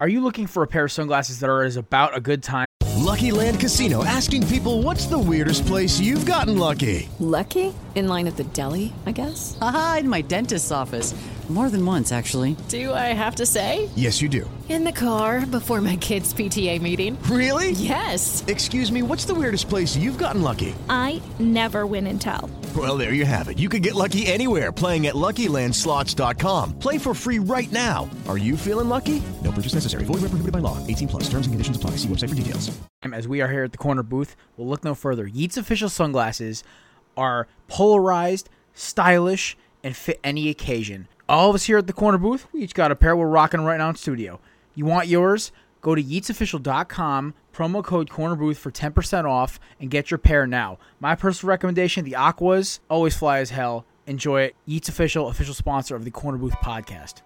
Are you looking for a pair of sunglasses that are as about a good time? Lucky Land Casino asking people what's the weirdest place you've gotten lucky? Lucky? In line at the deli, I guess? Aha, in my dentist's office. More than once, actually. Do I have to say? Yes, you do. In the car before my kids' PTA meeting. Really? Yes. Excuse me, what's the weirdest place you've gotten lucky? I never win and tell. Well, there you have it. You can get lucky anywhere playing at LuckyLandSlots.com. Play for free right now. Are you feeling lucky? No purchase necessary. Void where prohibited by law. 18 plus. Terms and conditions apply. See website for details. As we are here at the corner booth, we'll look no further. Yeats official sunglasses are polarized, stylish, and fit any occasion. All of us here at the corner booth, we each got a pair we're rocking right now in studio. You want yours? Go to yeatsofficial.com, promo code corner booth for 10% off, and get your pair now. My personal recommendation the Aquas always fly as hell. Enjoy it. Yeats Official, official sponsor of the Corner Booth podcast.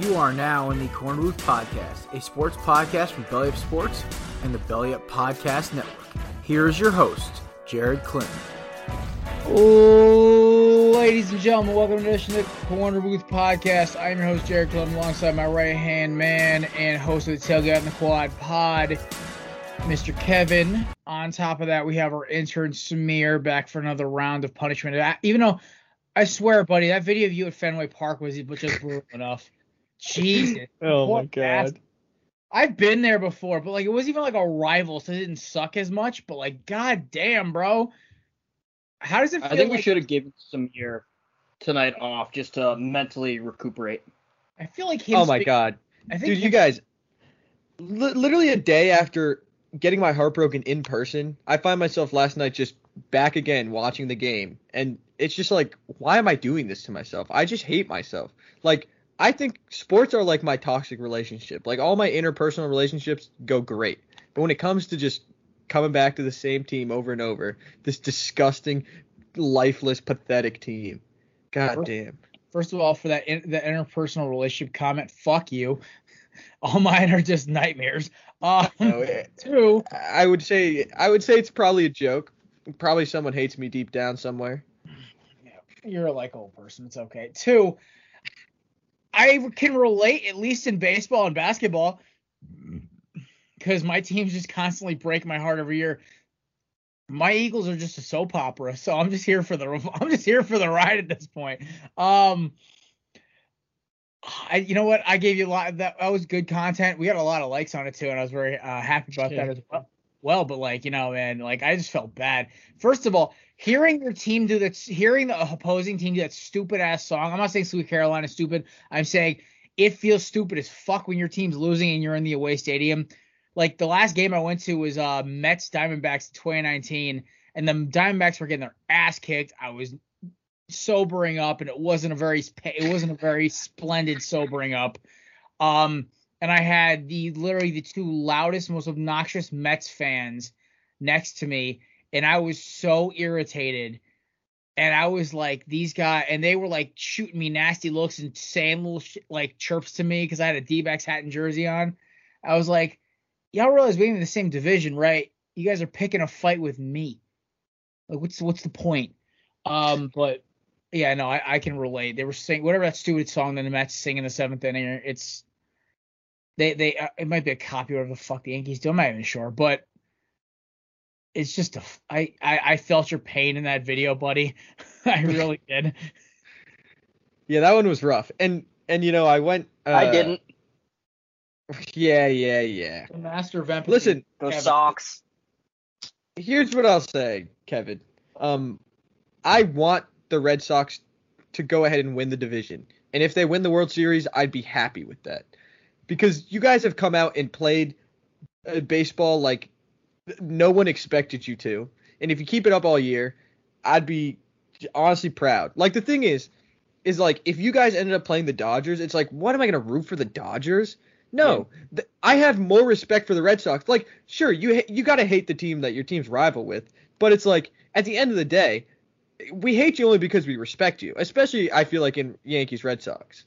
You are now in the Corner Booth Podcast, a sports podcast from Belly Up Sports and the Belly Up Podcast Network. Here is your host, Jared Clinton. Oh, ladies and gentlemen, welcome to the Corner Booth Podcast. I'm your host, Jared Clinton, alongside my right hand man and host of the Tailgate in the Quad Pod, Mr. Kevin. On top of that, we have our intern, Samir, back for another round of punishment. Even though, I swear, buddy, that video of you at Fenway Park was just brutal enough. Jesus. Oh my god. bastard. I've been there before, but like it wasn't even like a rival, so it didn't suck as much. But like, god damn, bro. How does it feel? I think we should have given Samir tonight off just to mentally recuperate. I feel like him. Oh my speak- god, I think dude! You guys, li- literally a day after getting my heart broken in person, I find myself last night just back again watching the game, and it's just like, why am I doing this to myself? I just hate myself. Like, I think sports are like my toxic relationship. Like all my interpersonal relationships go great, but when it comes to just coming back to the same team over and over, this disgusting, lifeless, pathetic team. God First- damn. First of all, for that in, the interpersonal relationship comment, fuck you. All mine are just nightmares. Um, No, it- two, I would say I would say it's probably a joke. Probably someone hates me deep down somewhere. you're a like old person. It's okay. Two, I can relate at least in baseball and basketball because my teams just constantly break my heart every year. My Eagles are just a soap opera, so I'm just here for the I'm just here for the ride at this point. Um, I you know what I gave you a lot that that was good content. We got a lot of likes on it too, and I was very uh, happy about that as well. Well, but like you know, man, like I just felt bad. First of all, hearing your team do that, hearing the opposing team do that stupid ass song. I'm not saying Sweet Caroline is stupid. I'm saying it feels stupid as fuck when your team's losing and you're in the away stadium. Like the last game I went to was uh Mets Diamondbacks 2019, and the Diamondbacks were getting their ass kicked. I was sobering up, and it wasn't a very it wasn't a very splendid sobering up. Um, and I had the literally the two loudest, most obnoxious Mets fans next to me, and I was so irritated. And I was like, these guys, and they were like shooting me nasty looks and saying little sh- like chirps to me because I had a D-backs hat and jersey on. I was like, y'all realize we're in the same division, right? You guys are picking a fight with me. Like, what's what's the point? Um, but yeah, no, I, I can relate. They were singing whatever that stupid song that the Mets sing in the seventh inning. It's they they uh, it might be a copy of the fuck the Yankees do. I'm not even sure, but it's just a f- I I, I felt your pain in that video, buddy. I really did. Yeah, that one was rough. And and you know, I went uh, I didn't. Yeah, yeah, yeah. The master of empathy. Listen, Those Kevin. socks. here's what I'll say, Kevin. Um I want the Red Sox to go ahead and win the division. And if they win the World Series, I'd be happy with that. Because you guys have come out and played uh, baseball like no one expected you to. And if you keep it up all year, I'd be honestly proud. Like the thing is is like if you guys ended up playing the Dodgers, it's like what am I going to root for the Dodgers? No, th- I have more respect for the Red Sox. Like, sure, you ha- you gotta hate the team that your team's rival with, but it's like at the end of the day, we hate you only because we respect you. Especially, I feel like in Yankees Red Sox.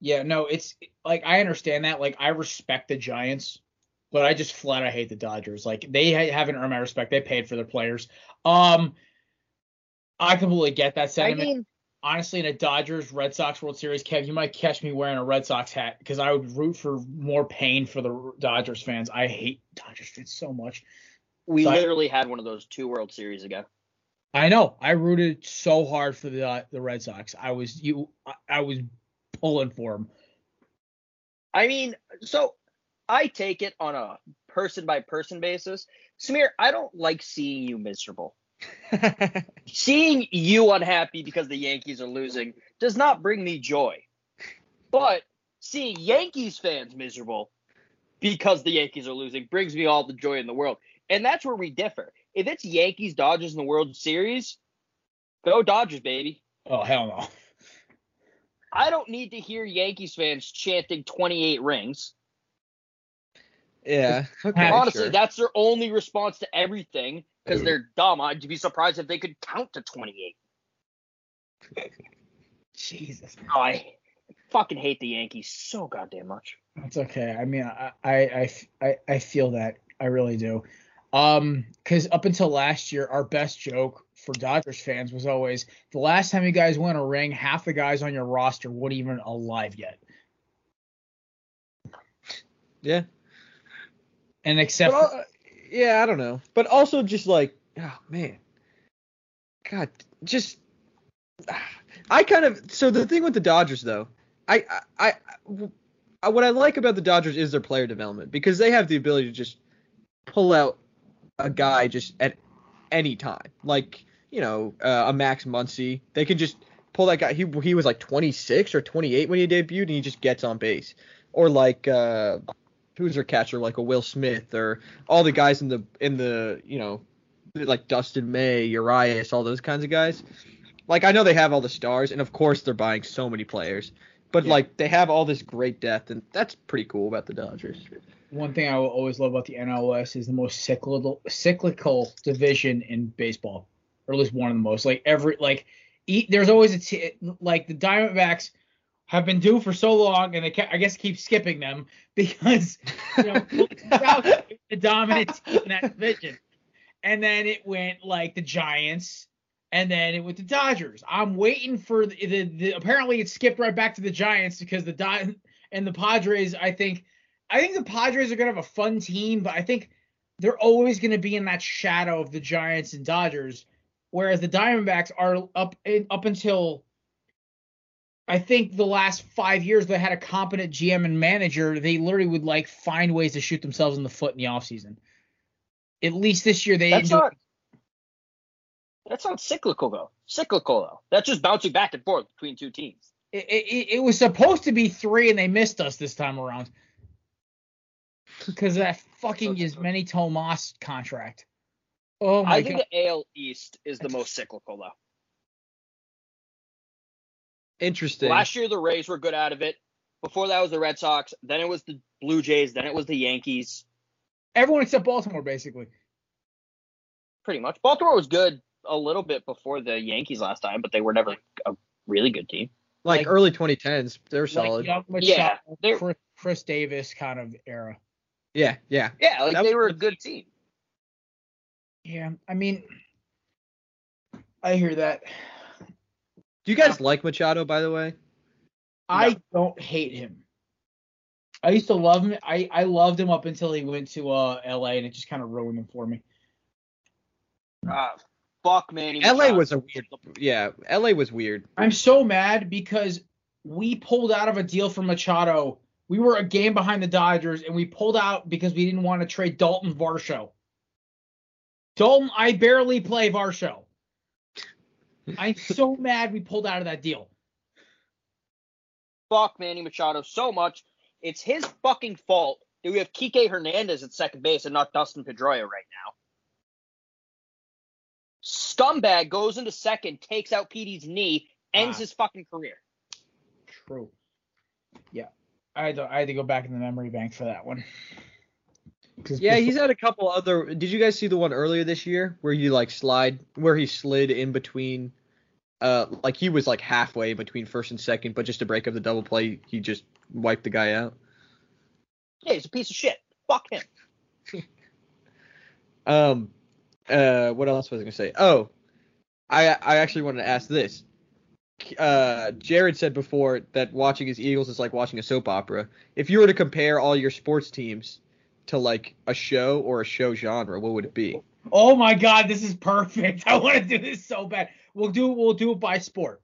Yeah, no, it's like I understand that. Like I respect the Giants, but I just flat I hate the Dodgers. Like they ha- haven't earned my respect. They paid for their players. Um, I completely get that I sentiment. mean, Honestly, in a Dodgers Red Sox World Series, Kev, you might catch me wearing a Red Sox hat because I would root for more pain for the Dodgers fans. I hate Dodgers fans so much. we So I- literally had one of those two World Series ago. I know. I rooted so hard for the uh, the Red Sox. I was you. I, I was pulling for them. I mean, so I take it on a person by person basis. Samir, I don't like seeing you miserable. Seeing you unhappy because the Yankees are losing does not bring me joy. But seeing Yankees fans miserable because the Yankees are losing brings me all the joy in the world. And that's where we differ. If it's Yankees Dodgers in the World Series, go Dodgers, baby. Oh hell no. I don't need to hear Yankees fans chanting 28 rings. yeah. Okay, Honestly, sure. that's their only response to everything because they're dumb. I'd be surprised if they could count to 28. Jesus. Oh, I fucking hate the Yankees so goddamn much. That's okay. I mean, I, I, I, I, I feel that. I really do. Um, because up until last year, our best joke for Dodgers fans was always the last time you guys won a ring, half the guys on your roster weren't even alive yet. yeah. And except But, for, uh, yeah, I don't know. But also just like, oh man, God, just I kind of. So the thing with the Dodgers though, I I, I what I like about the Dodgers is their player development because they have the ability to just pull out a guy just at any time, like you know uh, a Max Muncy. They can just pull that guy. He he was like 26 or 28 when he debuted, and he just gets on base. Or like uh, who's their catcher, like a Will Smith, or all the guys in the in the you know like Dustin May, Urias, all those kinds of guys. Like I know they have all the stars, and of course they're buying so many players, but Yeah. like they have all this great depth, and that's pretty cool about the Dodgers. one thing I will always love about the NL West is the most cyclical cyclical division in baseball, or at least one of the most. Like every like, e- there's always a t- like the Diamondbacks have been due for so long, and they ca- I guess keep skipping them because you know the dominant team in that division, and then it went like the Giants. And then it went the Dodgers. I'm waiting for the, the, the apparently it skipped right back to the Giants because the Di- and the Padres I think I think the Padres are gonna have a fun team, but I think they're always gonna be in that shadow of the Giants and Dodgers, whereas the Diamondbacks are up up until I think the last five years they had a competent GM and manager. They literally would like find ways to shoot themselves in the foot in the offseason. At least this year they That's not. That's not cyclical though. Cyclical though. That's just bouncing back and forth between two teams. it, it, it was supposed to be three and they missed us this time around because of that fucking Yasmany Tomas contract. Oh my I think god! the AL East is the most cyclical though. Interesting. Last year the Rays were good out of it. Before that was the Red Sox. Then it was the Blue Jays. Then it was the Yankees. Everyone except Baltimore, basically. Pretty much. Baltimore was good a little bit before the Yankees last time, but they were never a really good team. like, like- early 2010s, they're solid. Like young Yeah, they're- Chris, Chris Davis kind of era. yeah, yeah. Yeah, like That they was were a good. good team. Yeah, I mean, I hear that. Do you guys like Machado, by the way? I don't hate him. I used to love him. I, I loved him up until he went to uh LA and it just kind of ruined him for me. Uh, fuck Manny. LA Machado. was a weird. Yeah, LA was weird. I'm so mad because we pulled out of a deal for Machado. We were a game behind the Dodgers and we pulled out because we didn't want to trade Dalton Varsho. Dalton, I barely play Varsho. I'm so mad we pulled out of that deal. fuck Manny Machado so much. It's his fucking fault that we have Kike Hernandez at second base and not Dustin Pedroia right now. Scumbag goes into second, takes out Petey's knee, ends Ah. his fucking career. True. Yeah. I had to I had to go back in the memory bank for that one. 'Cause Yeah, before- he's had a couple other. Did you guys see the one earlier this year where you like slide, where he slid in between, uh, like he was like halfway between first and second, but just to break up the double play, he just wiped the guy out. Yeah, he's a piece of shit. Fuck him. Um, uh, what else was I gonna say? Oh, I I actually wanted to ask this. Uh, Jared said before that watching his Eagles is like watching a soap opera. If you were to compare all your sports teams to like a show or a show genre, what would it be? Oh my god, this is perfect. I want to do this so bad. We'll do we'll do it by sport.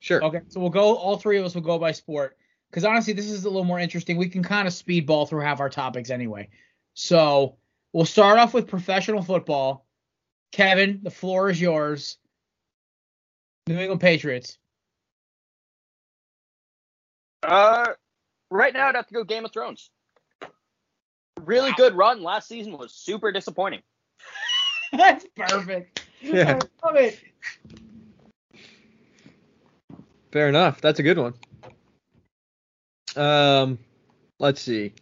Sure. Okay, so we'll go. All three of us will go by sport because honestly, this is a little more interesting. We can kind of speedball through half our topics anyway. So we'll start off with professional football. Kevin, the floor is yours. New England Patriots. Uh, right now I'd have to go Game of Thrones. Really good run. Last season was super disappointing. That's perfect. Yeah. I love it. Fair enough. That's a good one. Um, let's see.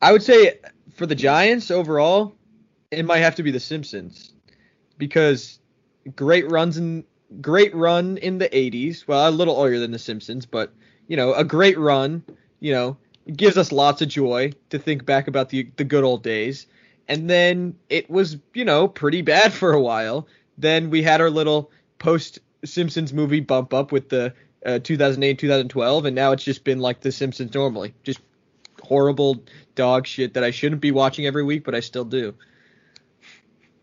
I would say for the Giants overall, it might have to be the Simpsons because great runs in great run in the 80s. Well, a little earlier than the Simpsons, but you know, a great run. You know, it gives us lots of joy to think back about the the good old days. And then it was, you know, pretty bad for a while. Then we had our little post Simpsons movie bump up with the uh, 2008 2012 and now it's just been like the Simpsons normally. Just horrible dog shit that I shouldn't be watching every week but I still do.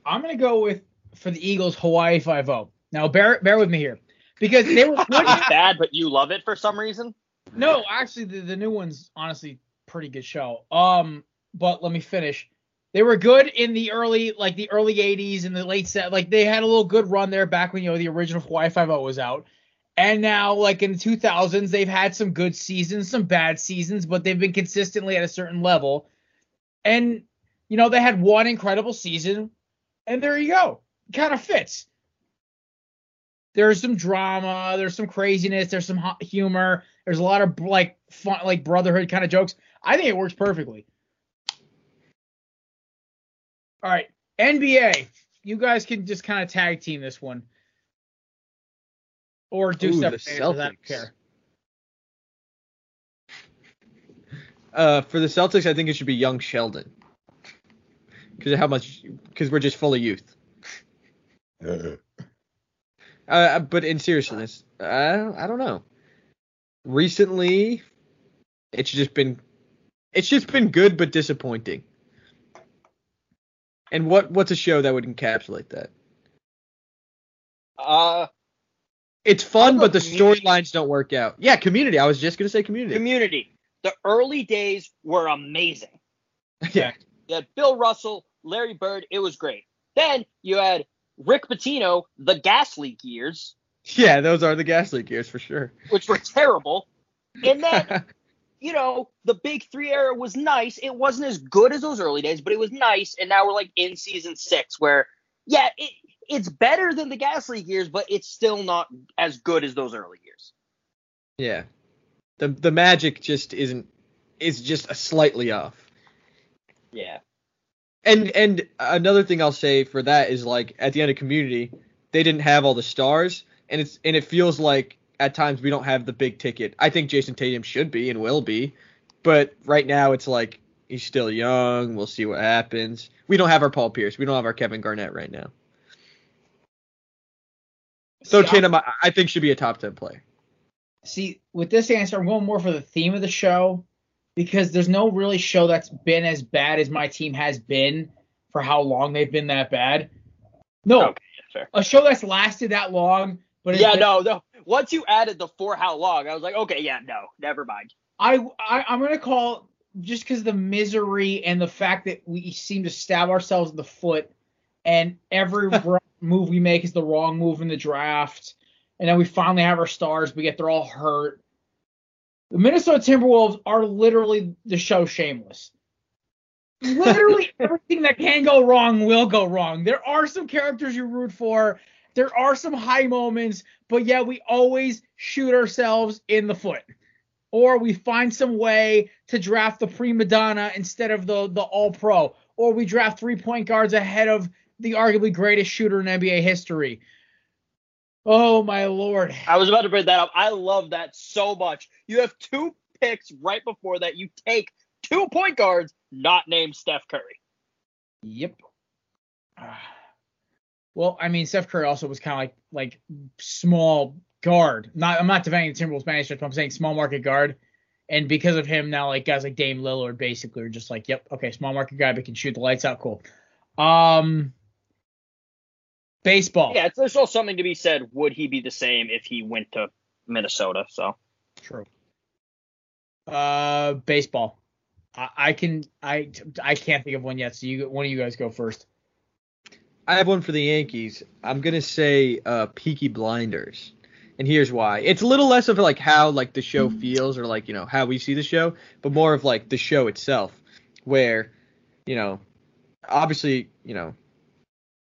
I'm gonna go with for the Eagles Hawaii Five O. Now bear bear with me here because they were good. It's bad, but you love it for some reason. No, actually the, the new one's honestly pretty good show. Um, but let me finish. They were good in the early like the early 80s and the late set. Like they had a little good run there back when you know the original Hawaii Five O was out. And now, like in the 2000s, they've had some good seasons, some bad seasons, but they've been consistently at a certain level. And, you know, they had one incredible season, and there you go. Kind of fits. There's some drama, there's some craziness, there's some humor, there's a lot of like fun, like brotherhood kind of jokes. I think it works perfectly. All right, NBA. You guys can just kind of tag team this one or do Ooh, separate the answers, I don't care. Uh, for the Celtics, I think it should be young Sheldon. Because of how much, because we're just full of youth. Uh, but in seriousness, I, I don't know. Recently, it's just been, it's just been good but disappointing. And what what's a show that would encapsulate that? Uh, It's fun, but the storylines don't work out. Yeah, Community. I was just gonna say Community. Community. The early days were amazing. yeah, You had Bill Russell, Larry Bird. It was great. Then you had Rick Pitino, the gas leak years, yeah, those are the gas leak years for sure. which were terrible. And then, you know, the big three era was nice. It wasn't as good as those early days, but it was nice. And now we're like in season six, where, yeah, it, it's better than the gas leak years, but it's still not as good as those early years. Yeah. The the magic just isn't is just a slightly off. Yeah. And and another thing I'll say for that is like at the end of community, they didn't have all the stars and it's and it feels like at times we don't have the big ticket. I think Jayson Tatum should be and will be, but right now it's like he's still young. We'll see what happens. We don't have our Paul Pierce. We don't have our Kevin Garnett right now. So See, I'm- Tatum, I, I think should be a top ten player. See, with this answer, I'm going more for the theme of the show because there's no really show that's been as bad as my team has been for how long they've been that bad. No, Okay, fair. a show that's lasted that long, but Yeah, no, no. Once you added the for how long, I was like, okay, yeah, no, never mind. I, I I'm gonna call just because the misery and the fact that we seem to stab ourselves in the foot, and every move we make is the wrong move in the draft, and then we finally have our stars, but yet they're all hurt. The Minnesota Timberwolves are literally the show Shameless. Literally everything that can go wrong will go wrong. There are some characters you root for. There are some high moments, but yeah, we always shoot ourselves in the foot or we find some way to draft the prima donna instead of the the all pro, or we draft three point guards ahead of the arguably greatest shooter in NBA history. Oh my lord. I was about to bring that up. I love that so much. You have two picks right before that. You take two point guards not named Steph Curry. Yep. Ah. Well, I mean, Steph Curry also was kind of like like small guard. Not I'm not defending the Timberwolves management, but I'm saying small market guard. And because of him, now like guys like Dame Lillard basically are just like, yep, okay, small market guy, but can shoot the lights out, cool. Um, baseball. Yeah, it's, there's still something to be said. Would he be the same if he went to Minnesota? So True. Uh, baseball. I, I can I I can't think of one yet. So you one of you guys go first. I have one for the Yankees. I'm gonna say uh, Peaky Blinders, and here's why. It's a little less of like how like the show feels or like you know how we see the show, but more of like the show itself, where you know, obviously you know,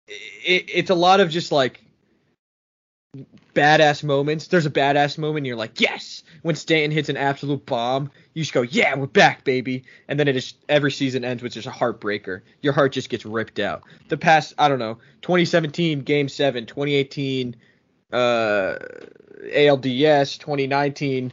it, it's a lot of just like badass moments. There's a badass moment, and you're like, yes. When Stanton hits an absolute bomb, you just go, yeah, we're back, baby. And then it is every season ends with just a heartbreaker. Your heart just gets ripped out. The past, I don't know, 2017 Game Seven, 2018 uh, ALDS, 2019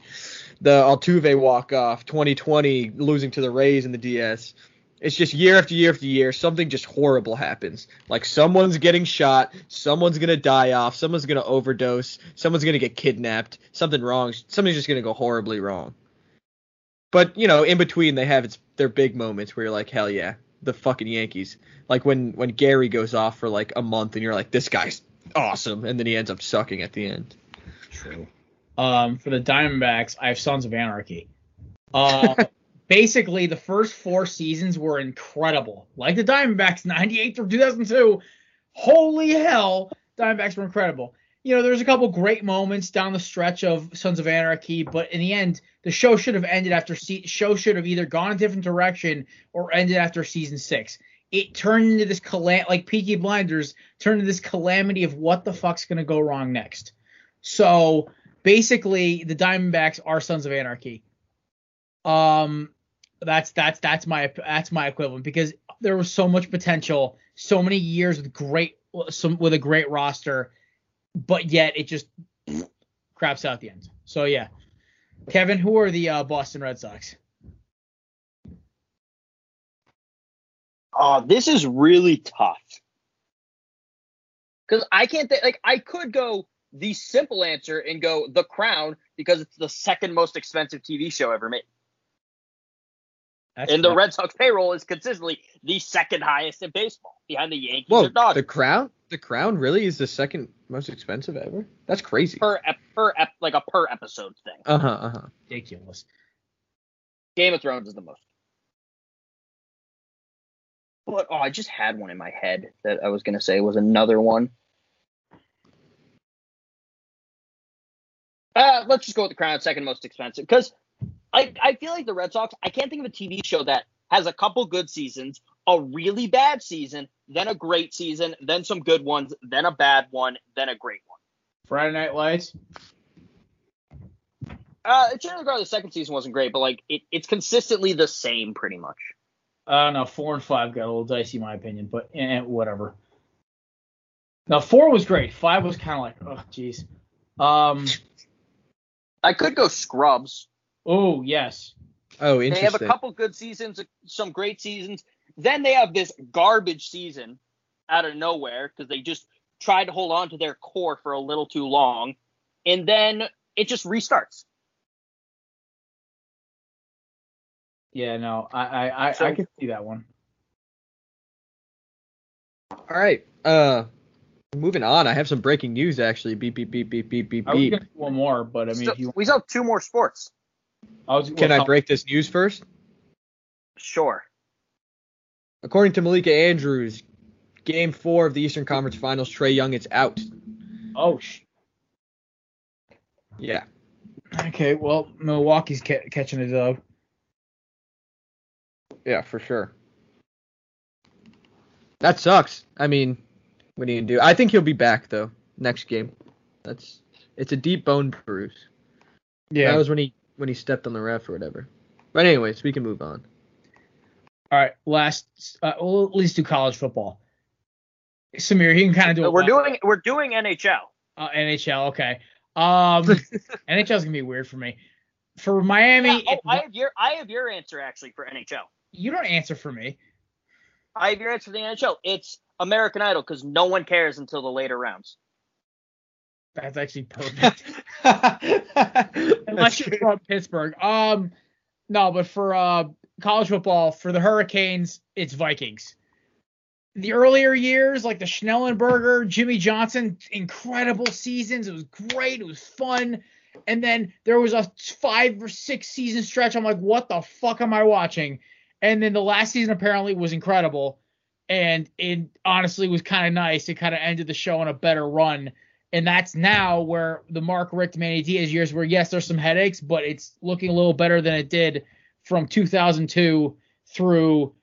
the Altuve walk off, 2020 losing to the Rays in the DS. It's just year after year after year, something just horrible happens. Like someone's getting shot, someone's gonna die off, someone's gonna overdose, someone's gonna get kidnapped, something wrong, something's just gonna go horribly wrong. But you know, in between they have its their big moments where you're like, hell yeah, the fucking Yankees. Like when when Gary goes off for like a month and you're like, this guy's awesome, and then he ends up sucking at the end. True. Um, for the Diamondbacks, I have Sons of Anarchy. Uh, basically, the first four seasons were incredible. Like the Diamondbacks, 98 through 2002. Holy hell, Diamondbacks were incredible. You know, there's a couple great moments down the stretch of Sons of Anarchy, but in the end, the show should have ended after se- show should have either gone a different direction or ended after season six. It turned into this calam like Peaky Blinders turned into this calamity of what the fuck's gonna go wrong next. So basically, the Diamondbacks are Sons of Anarchy. Um, that's that's that's my that's my equivalent because there was so much potential, so many years with great some with a great roster, but yet it just craps out the end. So yeah, Kevin, who are the uh, Boston Red Sox? Oh, this is really tough. Because I can't think, like, I could go the simple answer and go The Crown because it's the second most expensive TV show ever made. That's and the. Red Sox payroll is consistently the second highest in baseball, behind the Yankees Whoa, and Dodgers. the Crown? The Crown really is the second most expensive ever? That's crazy. per ep- per ep- like a per episode thing. Uh huh. Uh huh. ridiculous. Game of Thrones is the most. But oh, I just had one in my head that I was gonna say was another one. Uh, let's just go with the Crown, second most expensive, because I I feel like the Red Sox. I can't think of a TV show that has a couple good seasons, a really bad season, then a great season, then some good ones, then a bad one, then a great one. Friday Night Lights. Uh, Garden, the second season wasn't great, but like it, it's consistently the same pretty much. I don't know. Four and five got a little dicey, in my opinion, but eh, whatever. Now four was great. Five was kind of like, oh, jeez. Um. I could go Scrubs. Oh yes. Oh, interesting. They have a couple good seasons, some great seasons. Then they have this garbage season out of nowhere because they just tried to hold on to their core for a little too long, and then it just restarts. Yeah. No. I I I, So- I can see that one. All right. Uh, moving on. I have some breaking news actually. Beep beep beep beep beep beep I was beep. do one more, but I mean, Still- if you, we still have two more sports. I was. Can well, I break this news first? Sure. According to Malika Andrews, Game Four of the Eastern Conference Finals, Trae Young is out. Oh. Sh- Yeah. okay. Well, Milwaukee's ca- catching a dub. Yeah, for sure. That sucks. I mean, what do you do? I think he'll be back though next game. That's it's a deep bone bruise. Yeah. That was when he when he stepped on the ref or whatever. But anyways, we can move on. All right. Last. Uh, well, at least do college football. Samir, you can kind of do it. we're well. doing we're doing NHL. Uh, NHL. Okay. Um, NHL is gonna be weird for me. For Miami, Yeah, oh, it- I have your I have your answer actually for NHL. you don't answer for me. I have your answer for the NHL. It's American Idol because no one cares until the later rounds. That's actually perfect. Unless you're from Pittsburgh. Um, no, but for uh college football, for the Hurricanes, it's Vikings. The earlier years, like the Schnellenberger, Jimmy Johnson, incredible seasons. It was great. It was fun. And then there was a five or six season stretch. I'm like, what the fuck am I watching? And then the last season apparently was incredible. And it honestly was kind of nice. It kind of ended the show on a better run. And that's now where the Mark Richt, Manny Diaz years, where yes, there's some headaches, but it's looking a little better than it did from 2002 through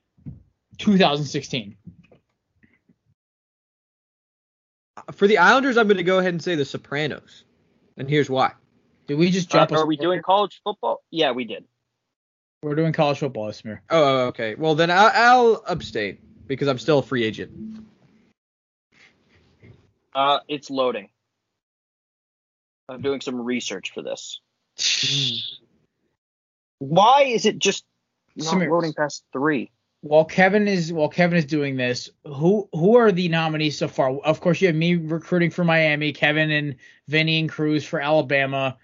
2016. For the Islanders, I'm going to go ahead and say the Sopranos, and here's why. Did we just Uh, jump? a are we doing college football? Yeah, we did. We're doing college football, Samir. Oh, okay. Well, then I'll, I'll abstain because I'm still a free agent. Uh, it's loading. I'm doing some research for this. Why is it just not Samir. loading past three? While Kevin is while Kevin is doing this, who who are the nominees so far? Of course, you have me recruiting for Miami, Kevin and Vinny and Cruz for Alabama.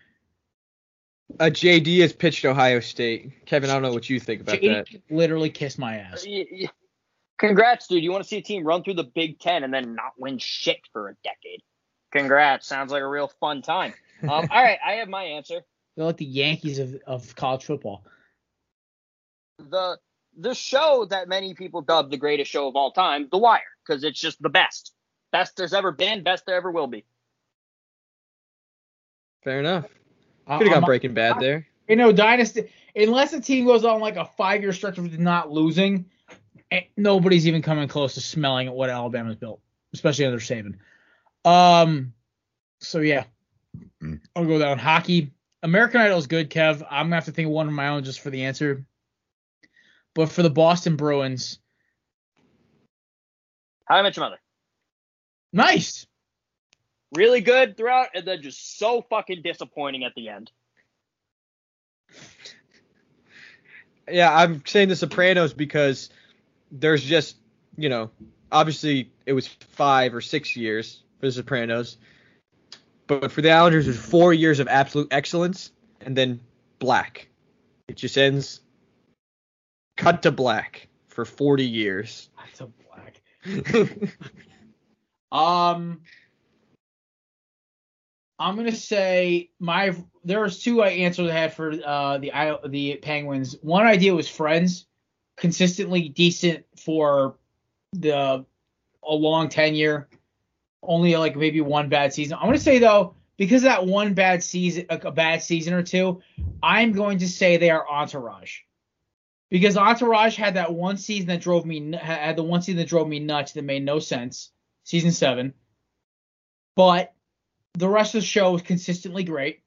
Uh, JD has pitched Ohio State. Kevin, I don't know what you think about that. Literally kissed my ass. Y- y- Congrats, dude. You want to see a team run through the Big Ten and then not win shit for a decade? Congrats. Sounds like a real fun time. Um, all right, I have my answer. They're like the Yankees of, of college football. The the show that many people dub the greatest show of all time, The Wire, because it's just the best. Best there's ever been, best there ever will be. Fair enough. Could have I'm- got Breaking Bad there. You know, dynasty. Unless a team goes on like a five year stretch of not losing, eh, nobody's even coming close to smelling what Alabama's built, especially under Saban. Um. So yeah, I'll go down hockey. American Idol is good, Kev. I'm gonna have to think of one of my own just for the answer. But for the Boston Bruins, How I Met Your Mother. nice. Really good throughout, and then just so fucking disappointing at the end. Yeah, I'm saying The Sopranos because there's just, you know, obviously it was five or six years for The Sopranos, but for the Islanders, it was four years of absolute excellence and then black. It just ends cut to black for 40 years. That's a black. Um, I'm gonna say my there was two answers I had for uh the the Penguins. One idea was Friends, consistently decent for the a long tenure, only like maybe one bad season. I'm gonna say though because that one bad season, a bad season or two, I'm going to say they are Entourage. Because Entourage had that one season that drove me had the one season that drove me nuts that made no sense, season seven. But the rest of the show was consistently great,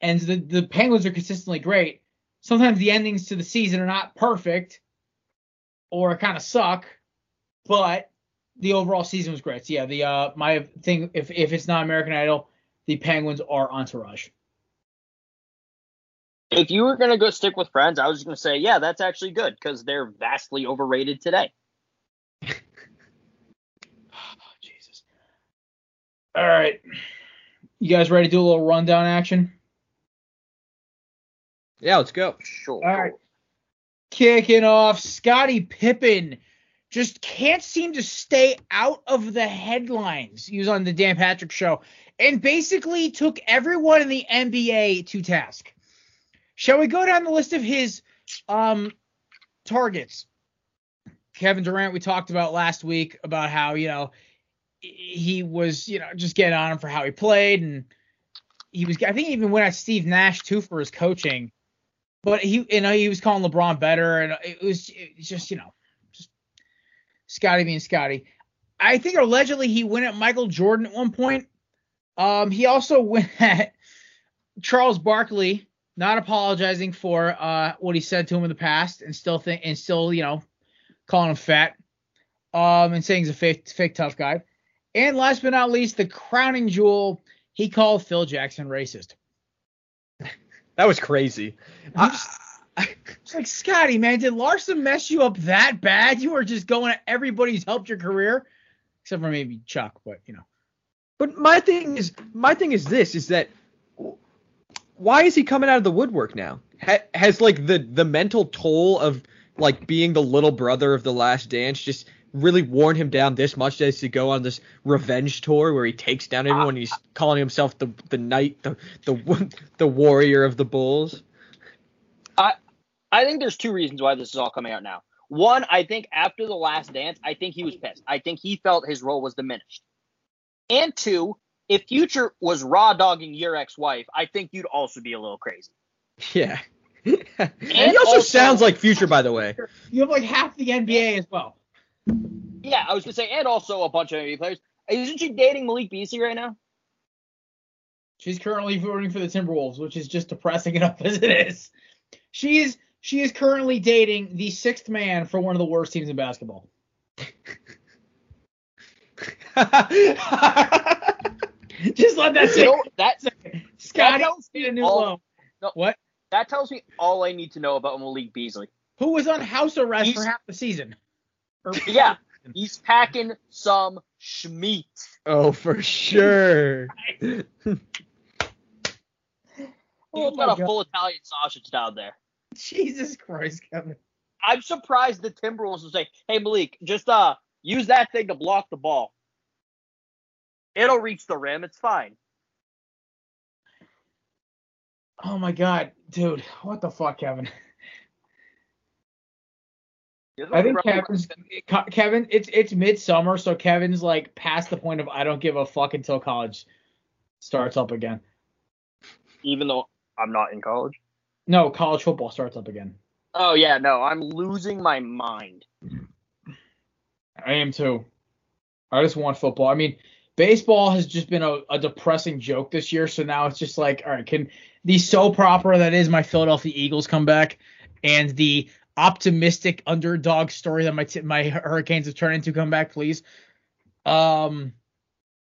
and the the Penguins are consistently great. Sometimes the endings to the season are not perfect, or kind of suck, but the overall season was great. So yeah, the uh my thing if if it's not American Idol, the Penguins are Entourage. If you were gonna go stick with Friends, I was just gonna say, yeah, that's actually good because they're vastly overrated today. Jesus. All right. You guys ready to do a little rundown action? Yeah, let's go. Sure. All right. Kicking off, Scottie Pippen just can't seem to stay out of the headlines. He was on the Dan Patrick show and basically took everyone in the NBA to task. Shall we go down the list of his um targets? Kevin Durant, we talked about last week about how, you know, he was, you know, just getting on him for how he played and he was I think he even went at Steve Nash too for his coaching. But he you know, he was calling LeBron better and it was, it was just, you know, Scotty being Scotty. I think allegedly he went at Michael Jordan at one point. Um he also went at Charles Barkley, not apologizing for uh what he said to him in the past and still think and still, you know, calling him fat. Um and saying he's a fake fake tough guy. And last but not least, the crowning jewel, he called Phil Jackson racist. That was crazy. I, It's like Scotty, man, did Larson mess you up that bad? You were just going at everybody's helped your career, except for maybe Chuck, but you know. but my thing is, my thing is this: is that why is he coming out of the woodwork now? Ha, has like the the mental toll of like being the little brother of the Last Dance just really worn him down this much as to go on this revenge tour where he takes down everyone? Uh, he's calling himself the the knight, the the the warrior of the bulls. I think there's two reasons why this is all coming out now. One, I think after the last dance, I think he was pissed. I think he felt his role was diminished. And two, if Future was raw dogging your ex-wife, I think you'd also be a little crazy. Yeah. and he also, also- sounds like Future, by the way. You have like half the NBA as well. Yeah, I was gonna say, and also a bunch of NBA players. Isn't she dating Malik Beasley right now? She's currently voting for the Timberwolves, which is just depressing enough as it is. She's is she is currently dating the sixth man for one of the worst teams in basketball. Just let that You sit. know, that Scotty tells need a me new all- loan. No. What? that tells me all I need to know about Malik Beasley. Who was on house arrest He's- for half the season? Or- Yeah, he's packing some schmeat. oh, for sure. He's Oh my got a God. full Italian sausage down there. Jesus Christ, Kevin. I'm surprised the Timberwolves will say, "Hey Malik, just uh use that thing to block the ball. It'll reach the rim. It's fine." Oh my God, dude, what the fuck, Kevin? I think Kevin's Kevin. It's it's midsummer, so Kevin's like past the point of I don't give a fuck until college starts up again. even though I'm not in college. No, college football starts up again. Oh yeah, no, I'm losing my mind. I am too. I just want football. I mean, baseball has just been a, a depressing joke this year, so now it's just like, all right, can the so proper that is my Philadelphia Eagles come back, and the optimistic underdog story that my t- my Hurricanes have turned into come back, please? Um,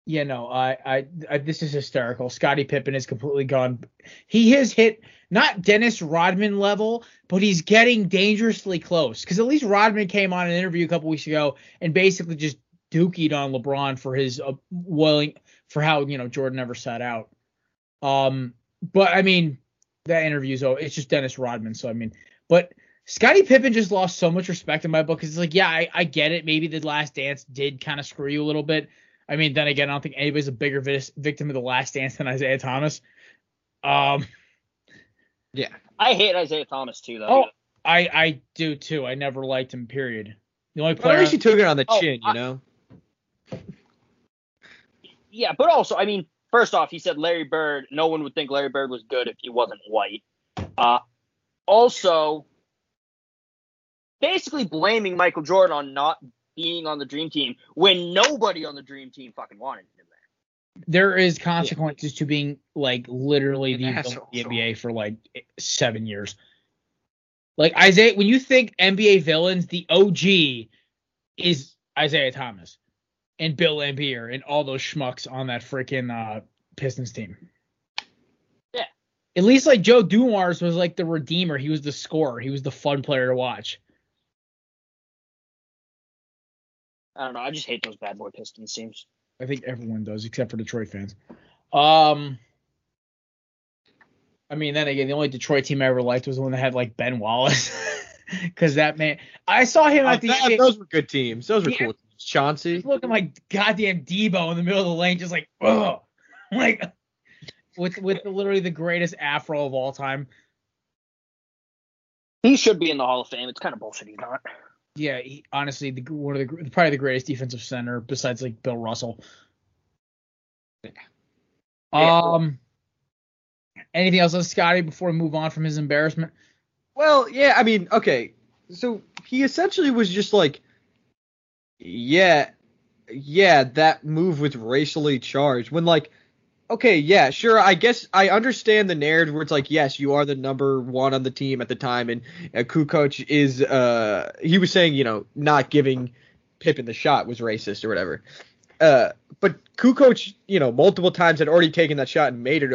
yeah, no, I, I, I this is hysterical. Scottie Pippen is completely gone. He has hit not Dennis Rodman level, but he's getting dangerously close. Because at least Rodman came on an interview a couple weeks ago and basically just dookied on LeBron for his uh, willing for how you know Jordan never sat out. Um, but I mean that interview's oh, it's just Dennis Rodman. So I mean, but Scottie Pippen just lost so much respect in my book because it's like, yeah, I, I get it. Maybe the Last Dance did kind of screw you a little bit. I mean, then again, I don't think anybody's a bigger vis- victim of the Last Dance than Isiah Thomas. Um, Yeah. I hate Isiah Thomas too, though. Oh, I I do too. I never liked him. Period. The only But player. at least he took it on the Oh, chin, you I- know. Yeah, but also, I mean, first off, he said Larry Bird. No one would think Larry Bird was good if he wasn't white. Uh, also, basically blaming Michael Jordan on not being on the Dream Team when nobody on the Dream Team fucking wanted him there. is consequences to being like literally the the NBA for like seven years. Like Isiah, when you think NBA villains, the OG is Isiah Thomas and Bill Laimbeer and all those schmucks on that freaking uh, Pistons team. Yeah. At least like Joe Dumars was like the redeemer. He was the scorer. He was the fun player to watch. I don't know. I just hate those bad boy Pistons teams. I think everyone does except for Detroit fans. Um, I mean, then again, the only Detroit team I ever liked was the one that had like Ben Wallace, because that man, I saw him at the Uh, NBA those were good teams. Those were Yeah. cool. teams. Chauncey. He's looking like goddamn Debo in the middle of the lane, just like ugh, like with with literally the greatest afro of all time. He should be in the Hall of Fame. It's kind of bullshit he's not. Yeah, he, honestly, the one of the probably the greatest defensive center besides like Bill Russell. Um, anything else on Scotty before we move on from his embarrassment? Well, yeah, I mean, okay. So he essentially was just like, yeah, yeah, that move was racially charged. When like, okay, yeah, sure, I guess I understand the narrative where it's like, yes, you are the number one on the team at the time, and uh, Kukoc is, uh, he was saying, you know, not giving Pippen the shot was racist or whatever. Uh, but Kukoc, you know, multiple times had already taken that shot and made it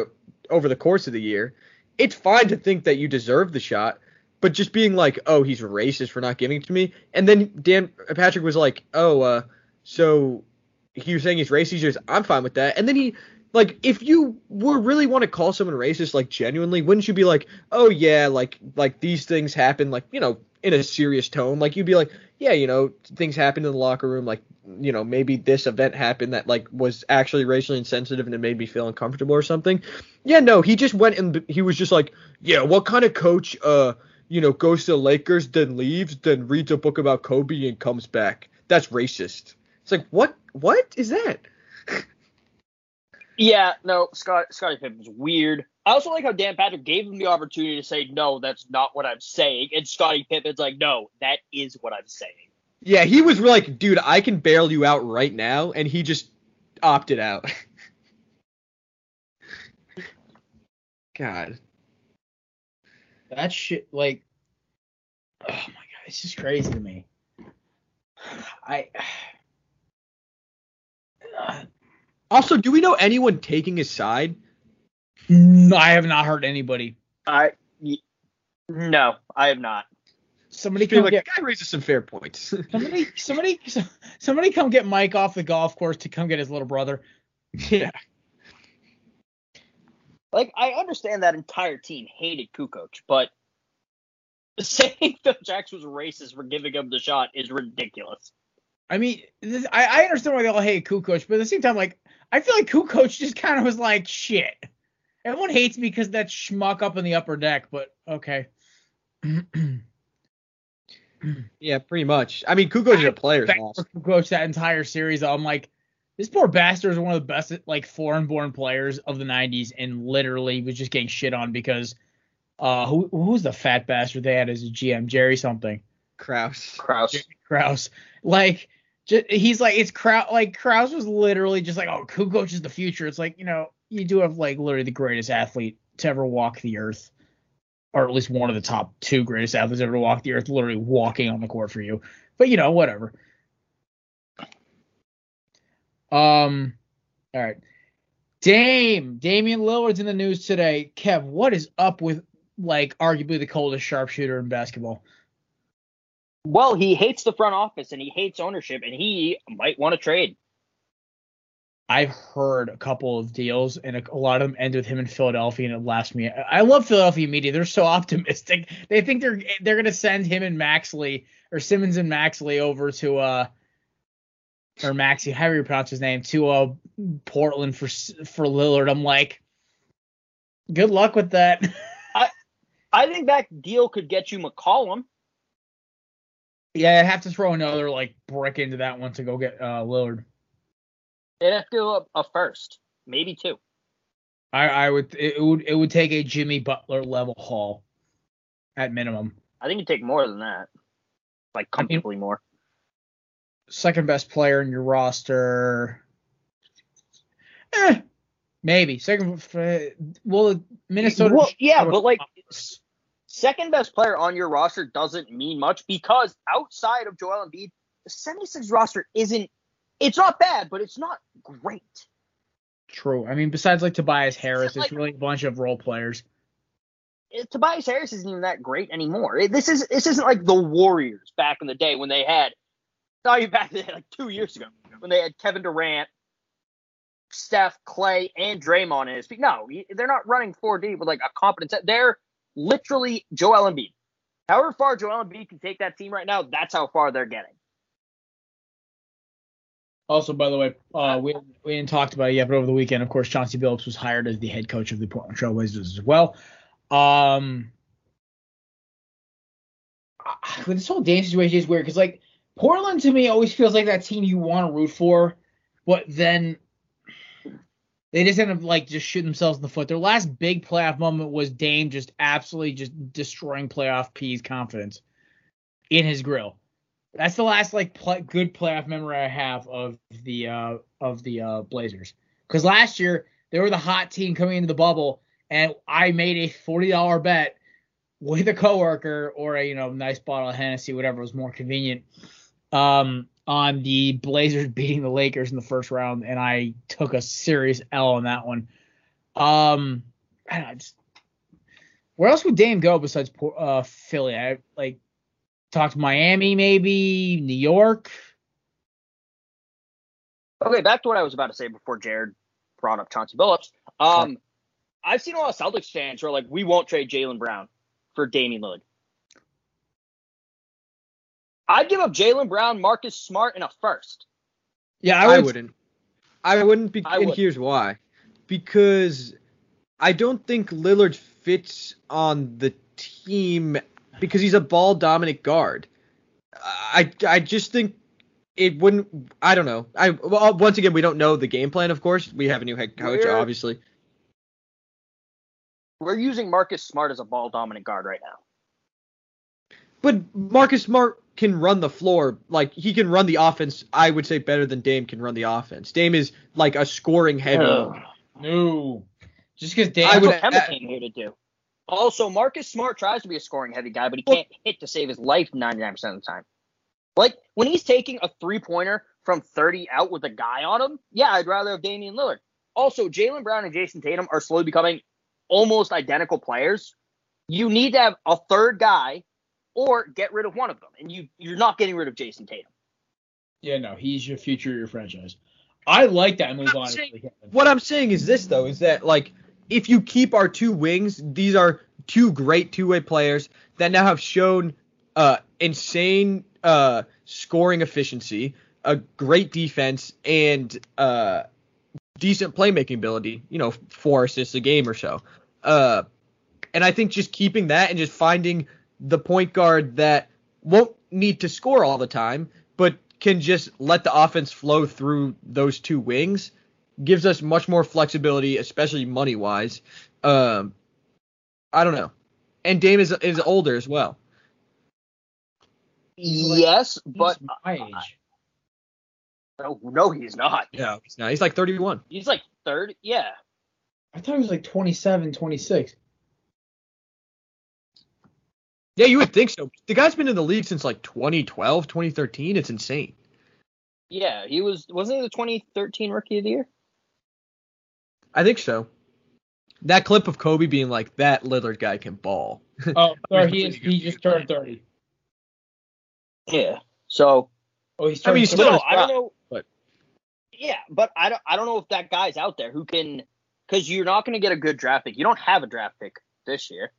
over the course of the year. It's fine to think that you deserve the shot, but just being like, oh, he's racist for not giving it to me, and then Dan Patrick was like, oh, uh, so he was saying he's racist. Just, I'm fine with that, and then he. Like, if you were really want to call someone racist, like genuinely, wouldn't you be like, oh yeah, like like these things happen, like you know, in a serious tone, like you'd be like, yeah, you know, things happen in the locker room, like you know, maybe this event happened that like was actually racially insensitive and it made me feel uncomfortable or something. Yeah, no, he just went and he was just like, yeah, what kind of coach, uh, you know, goes to the Lakers, then leaves, then reads a book about Kobe and comes back? That's racist. It's like, what? What is that? Yeah, no, Scott Scottie Pippen's weird. I also like how Dan Patrick gave him the opportunity to say, no, that's not what I'm saying. And Scottie Pippen's like, no, that is what I'm saying. Yeah, he was like, dude, I can bail you out right now, and he just opted out. God. That shit, like, oh my god, it's just crazy to me. I. Uh, Also, do we know anyone taking his side? No, I have not heard anybody. I y- no, I have not. Somebody come like, get the guy raises some fair points. somebody somebody somebody come get Mike off the golf course to come get his little brother. yeah. Like I understand that entire team hated Kukoc, but saying that Jax was racist for giving him the shot is ridiculous. I mean, this, I, I understand why they all hate Kukoc, but at the same time, like, I feel like Kukoc just kind of was like, shit. Everyone hates me because that schmuck up in the upper deck, but okay. Yeah, pretty much. I mean, Kukoc is a player. Back for Kukoc that entire series, I'm like, this poor bastard is one of the best like foreign-born players of the '90s, and literally was just getting shit on because uh, who who's the fat bastard they had as a GM? Jerry something. Krause. Krause. Jerry Krause. Like, ju- he's like, it's Krause. Like Krause was literally just like, oh, who coaches the future. It's like, you know, you do have like literally the greatest athlete to ever walk the earth, or at least one of the top two greatest athletes ever to walk the earth, literally walking on the court for you. But you know, whatever. Um, all right. Dame, Damian Lillard's in the news today. Kev, what is up with like arguably the coldest sharpshooter in basketball? Well, he hates the front office and he hates ownership, and he might want to trade. I've heard a couple of deals, and a, a lot of them end with him in Philadelphia, and it lasts me. I love Philadelphia media; they're so optimistic. They think they're they're gonna send him and Maxley or Simmons and Maxley over to uh or Maxi, however you pronounce his name, to uh Portland for S- for Lillard. I'm like, good luck with that. I I think that deal could get you McCollum. Yeah, I'd have to throw another like brick into that one to go get uh Lillard. They'd have to do a, a first, maybe two. I I would it would it would take a Jimmy Butler level haul at minimum. I think it'd take more than that, like comfortably more. second best player in your roster. Eh, maybe second. uh, Well, Minnesota. Well, yeah, but like second best player on your roster doesn't mean much because outside of Joel Embiid, the 76 roster isn't. It's not bad, but it's not great. True. I mean, besides like Tobias Harris, like- it's really a bunch of role players. Tobias Harris isn't even that great anymore. This is this isn't like the Warriors back in the day when they had not even back in the day, like two years ago when they had Kevin Durant, Steph, Clay, and Draymond in his feet. No, they're not running 4D with like a competent set. They're literally Joel Embiid. However far Joel Embiid can take that team right now, that's how far they're getting. Also, by the way, uh, we we didn't talked about it yet, but over the weekend, of course, Chauncey Billups was hired as the head coach of the Portland Trailblazers as well. Um, this whole Dame situation is weird because like Portland to me always feels like that team you want to root for, but then they just end up like just shooting themselves in the foot. Their last big playoff moment was Dame just absolutely just destroying playoff P's confidence in his grill. That's the last like good playoff memory I have of the uh, of the uh, Blazers. Because last year they were the hot team coming into the bubble, and I made a forty dollar bet with a coworker or a you know nice bottle of Hennessy, whatever was more convenient. Um, on the Blazers beating the Lakers in the first round, and I took a serious L on that one. Um, I don't know, just, where else would Dame go besides uh, Philly? I like talk to Miami, maybe New York. Okay, back to what I was about to say before Jared brought up Chauncey Billups. Um, I've seen a lot of Celtics fans who are like, we won't trade Jaylen Brown for Damian Lillard. I'd give up Jaylen Brown, Marcus Smart, and a first. Yeah, I, I, would, wouldn't. I wouldn't be, I and would. here's why. Because I don't think Lillard fits on the team because he's a ball dominant guard. I I just think it wouldn't. I don't know. I well, once again we don't know the game plan. Of course, we have a new head coach, We're- obviously. We're using Marcus Smart as a ball dominant guard right now. But Marcus Smart can run the floor. Like he can run the offense. I would say better than Dame can run the offense. Dame is like a scoring heavy. Ugh. no, just because Dame. I would- what Kemba uh, came here to do. Also, Marcus Smart tries to be a scoring heavy guy, but he can't hit to save his life 99% of the time. Like, when he's taking a three pointer from 30 out with a guy on him, yeah, I'd rather have Damian Lillard. Also, Jaylen Brown and Jayson Tatum are slowly becoming almost identical players. You need to have a third guy or get rid of one of them. And you, you're not getting rid of Jayson Tatum. yeah, no, he's your future, your franchise. I like that move. I'm Honestly, saying- What I'm saying is this though, is that like if you keep our two wings, these are two great two-way players that now have shown uh insane uh scoring efficiency, a great defense, and uh decent playmaking ability, you know, four assists a game or so. Uh and I think just keeping that and just finding the point guard that won't need to score all the time, but can just let the offense flow through those two wings gives us much more flexibility, especially money wise. Um, I don't know. And Dame is is older as well. yes, but He's my age. no, no, he's not. Yeah, he's not. He's like 31. He's like third. Yeah. I thought he was like 27, 26. Yeah, you would think so. The guy's been in the league since like 2012, 2013. It's insane. Yeah, he was wasn't he the 2013 Rookie of the Year? I think so. That clip of Kobe being like, "That Lillard guy can ball." Oh, sorry, sorry, he is, he just turned 30. Yeah. So Oh, he's I mean, he's still no, in his I don't know. but- Yeah, but I don't I don't know if that guy's out there who can because you're not going to get a good draft pick. You don't have a draft pick this year.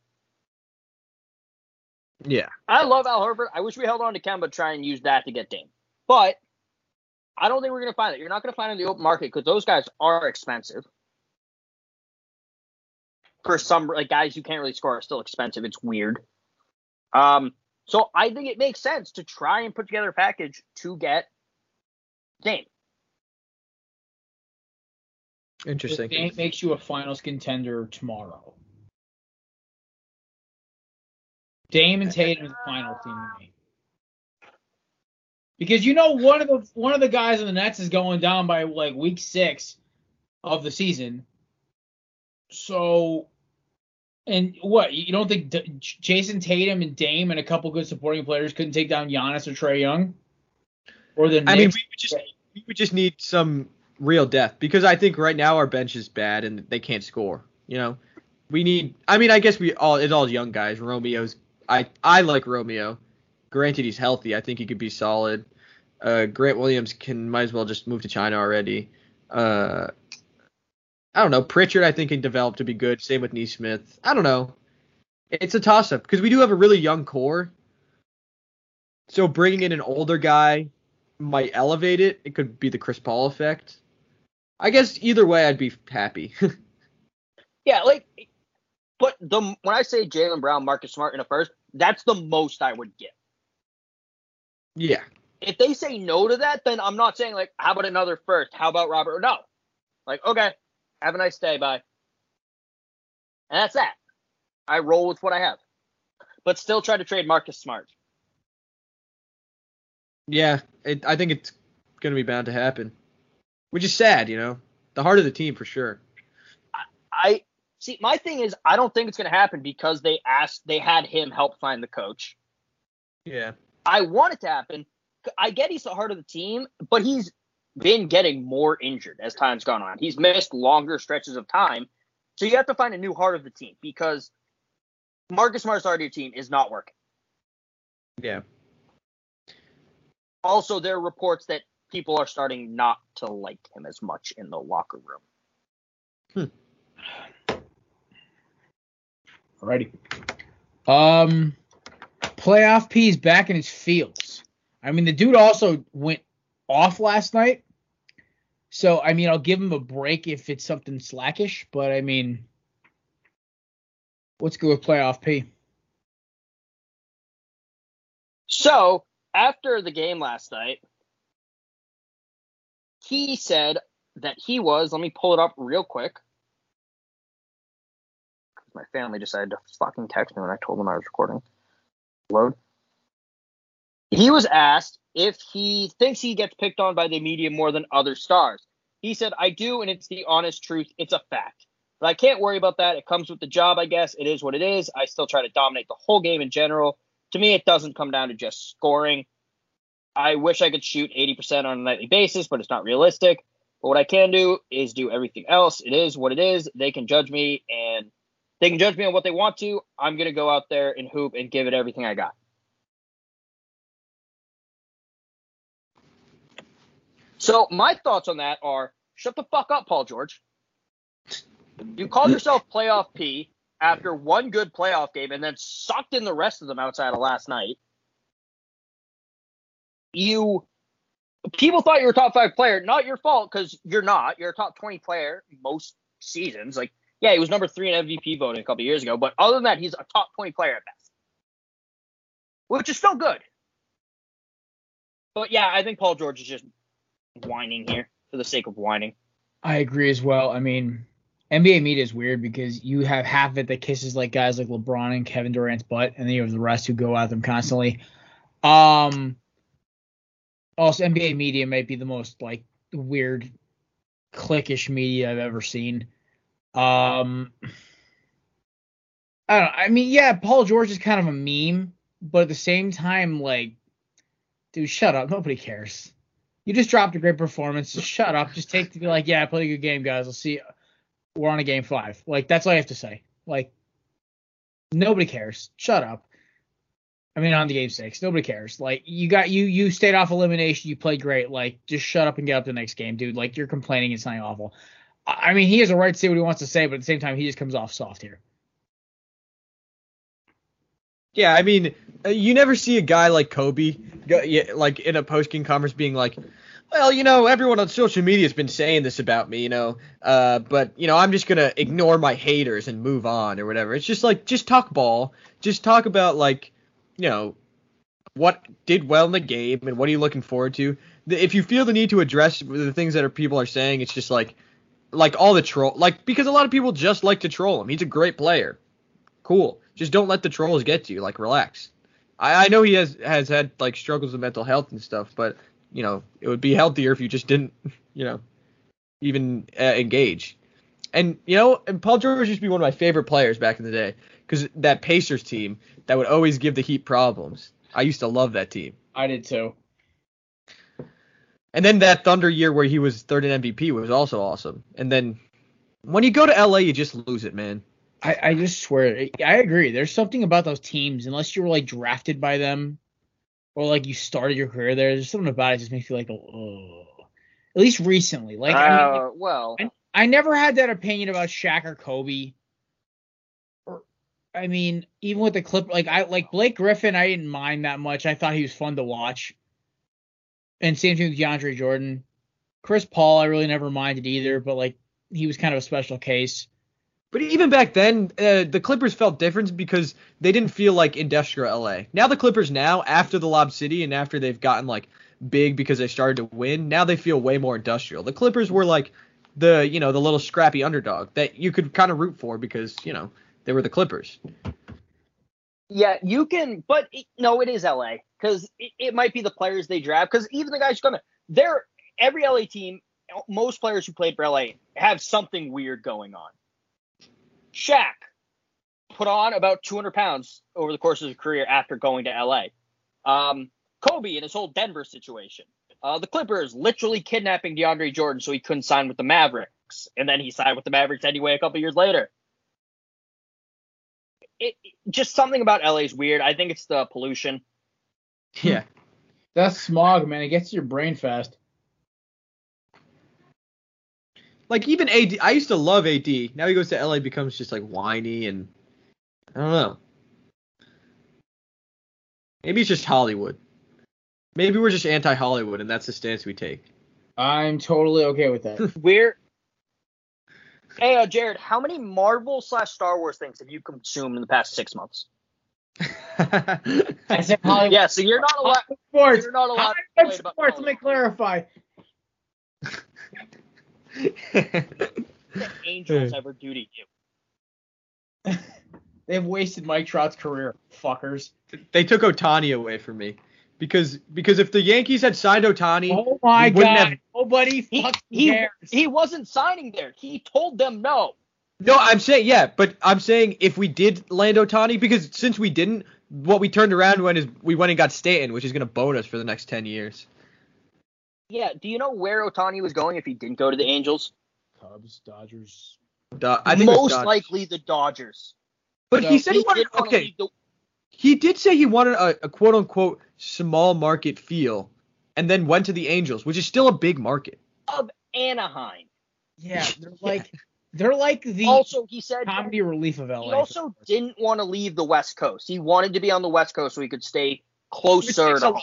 Yeah. I love Al Horford. I wish we held on to Kemba to try and use that to get Dame. But I don't think we're going to find it. You're not going to find it in the open market because those guys are expensive. For some like guys who can't really score are still expensive. It's weird. Um, so I think it makes sense to try and put together a package to get Dame. Interesting. Dame makes you a finals contender tomorrow. Dame and Tatum is the finals team to me. Because you know one of the one of the guys on the Nets is going down by like week six of the season. So, and what you don't think D- Jayson Tatum and Dame and a couple good supporting players couldn't take down Giannis or Trae Young? Or the I mean, we would just we would just need some real depth because I think right now our bench is bad and they can't score. You know, we need. I mean, I guess we all it's all young guys. Romeo's. I I like Romeo. Granted, he's healthy. I think he could be solid. Uh, Grant Williams can might as well just move to China already. Uh, I don't know. Pritchard, I think, can develop to be good. Same with Nesmith. I don't know. It's a toss up because we do have a really young core. So bringing in an older guy might elevate it. It could be the Chris Paul effect. I guess either way, I'd be happy. Yeah, like, but the when I say Jaylen Brown, Marcus Smart in a first, that's the most I would get. yeah. If they say no to that, then I'm not saying like, how about another first? How about Robert? No, like, okay, have a nice day, bye. And that's that. I roll with what I have, but still try to trade Marcus Smart. Yeah. It, I think it's going to be bound to happen, which is sad, you know. The heart of the team for sure. I see. My thing is, I don't think it's going to happen because they asked, they had him help find the coach. Yeah. I want it to happen I get he's the heart of the team, but he's been getting more injured as time's gone on. He's missed longer stretches of time. So you have to find a new heart of the team because Marcus Smart's heart of your team is not working. Yeah. Also, there are reports that people are starting not to like him as much in the locker room. Hmm. Alrighty. Um, playoff P's back in his fields. I mean, the dude also went off last night. So, I mean, I'll give him a break if it's something slackish, but I mean, let's go with playoff P. So, after the game last night, he said that he was, let me pull it up real quick. My family decided to fucking text me when I told them I was recording. Load. He was asked if he thinks he gets picked on by the media more than other stars. He said, I do, and it's the honest truth. It's a fact. But I can't worry about that. It comes with the job, I guess. It is what it is. I still try to dominate the whole game in general. To me, it doesn't come down to just scoring. I wish I could shoot 80% on a nightly basis, but it's not realistic. But what I can do is do everything else. It is what it is. They can judge me, and they can judge me on what they want to. I'm going to go out there and hoop and give it everything I got. So my thoughts on that are shut the fuck up, Paul George. You called yourself playoff P after one good playoff game and then sucked in the rest of them outside of last night. You people thought you were a top five player. Not your fault because you're not. You're a top twenty player most seasons. Like, yeah, he was number three in MVP voting a couple years ago, but other than that, he's a top twenty player at best, which is still good. But yeah, I think Paul George is just whining here for the sake of whining. I agree as well. I mean, NBA media is weird because you have half of it that kisses like guys like LeBron and Kevin Durant's butt, and then you have the rest who go at them constantly. Um, also, NBA media might be the most like weird, cliquish media I've ever seen. Um, I don't. know. I mean, yeah, Paul George is kind of a meme, but at the same time, like, dude, shut up. Nobody cares. You just dropped a great performance. Just shut up. Just take to be like, yeah, I played a good game, guys. I'll see. You. We're on a game five. Like that's all I have to say. Like nobody cares. Shut up. I mean, on the game six, nobody cares. Like you got you you stayed off elimination. You played great. Like just shut up and get up the next game, dude. Like you're complaining. It's something awful. I mean, he has a right to say what he wants to say, but at the same time, he just comes off soft here. Yeah, I mean, uh, you never see a guy like Kobe, like in a post game conference, being like, "Well, you know, everyone on social media has been saying this about me, you know, uh, but you know, I'm just gonna ignore my haters and move on or whatever." It's just like, just talk ball, just talk about like, you know, what did well in the game and what are you looking forward to. If you feel the need to address the things that are people are saying, it's just like, like all the troll, like because a lot of people just like to troll him. He's a great player, cool. Just don't let the trolls get to you. Like, relax. I, I know he has has had like struggles with mental health and stuff, but you know, it would be healthier if you just didn't, you know, even uh, engage. And you know, and Paul George used to be one of my favorite players back in the day because that Pacers team that would always give the Heat problems. I used to love that team. I did too. And then that Thunder year where he was third in MVP was also awesome. And then when you go to LA, you just lose it, man. I, I just swear, I agree. There's something about those teams, unless you were like drafted by them or like you started your career there. There's something about it that just makes you like, oh. At least recently, like I mean, Uh, well, I, I never had that opinion about Shaq or Kobe. Or, I mean, even with the clip, like I like Blake Griffin, I didn't mind that much. I thought he was fun to watch. And same thing with DeAndre Jordan. Chris Paul, I really never minded either, but like he was kind of a special case. But even back then, uh, the Clippers felt different because they didn't feel like industrial LA. Now the Clippers now, after the Lob City and after they've gotten like big because they started to win, now they feel way more industrial. The Clippers were like the you know the little scrappy underdog that you could kind of root for because you know they were the Clippers. yeah, you can, but no, it is LA because it, it might be the players they draft. Because even the guys who come in, they're every LA team, most players who played for LA have something weird going on. Shaq put on about 200 pounds over the course of his career after going to LA. Um, Kobe and his whole Denver situation. Uh, the Clippers literally kidnapping DeAndre Jordan so he couldn't sign with the Mavericks, and then he signed with the Mavericks anyway a couple years later. It, it- just something about LA is weird. I think it's the pollution. Yeah. That's smog, man. It gets to your brain fast. Like even AD, I used to love AD. Now he goes to LA, becomes just like whiny and I don't know. Maybe it's just Hollywood. Maybe we're just anti-Hollywood, and that's the stance we take. I'm totally okay with that. We're Hey, uh, Jared, how many Marvel slash Star Wars things have you consumed in the past six months? I said Hollywood Yeah, so you're not allowed. sports. You're not allowed to Hollywood complain about sports. Let me clarify. The Angels ever do to you? They've wasted Mike Trout's career, fuckers. they took Ohtani away from me because because if the Yankees had signed Ohtani, Oh my god. have- Nobody He, fucking he, cares. he wasn't signing there. He told them no. No, I'm saying yeah, but I'm saying if we did land Ohtani, because since we didn't, what we turned around when is we went and got Stanton, which is gonna bone us for the next ten years. Yeah, do you know where Ohtani was going if he didn't go to the Angels? Cubs, Dodgers. Duh, I think Most Dodgers. likely the Dodgers. But he said he, He wanted did want to okay. the He did say he wanted a, a quote unquote small market feel, and then went to the Angels, which is still a big market. of Anaheim. Yeah, they're like they're like the Also, he said comedy relief of LA. he also didn't want to leave the West Coast. He wanted to be on the West Coast so he could stay closer to home.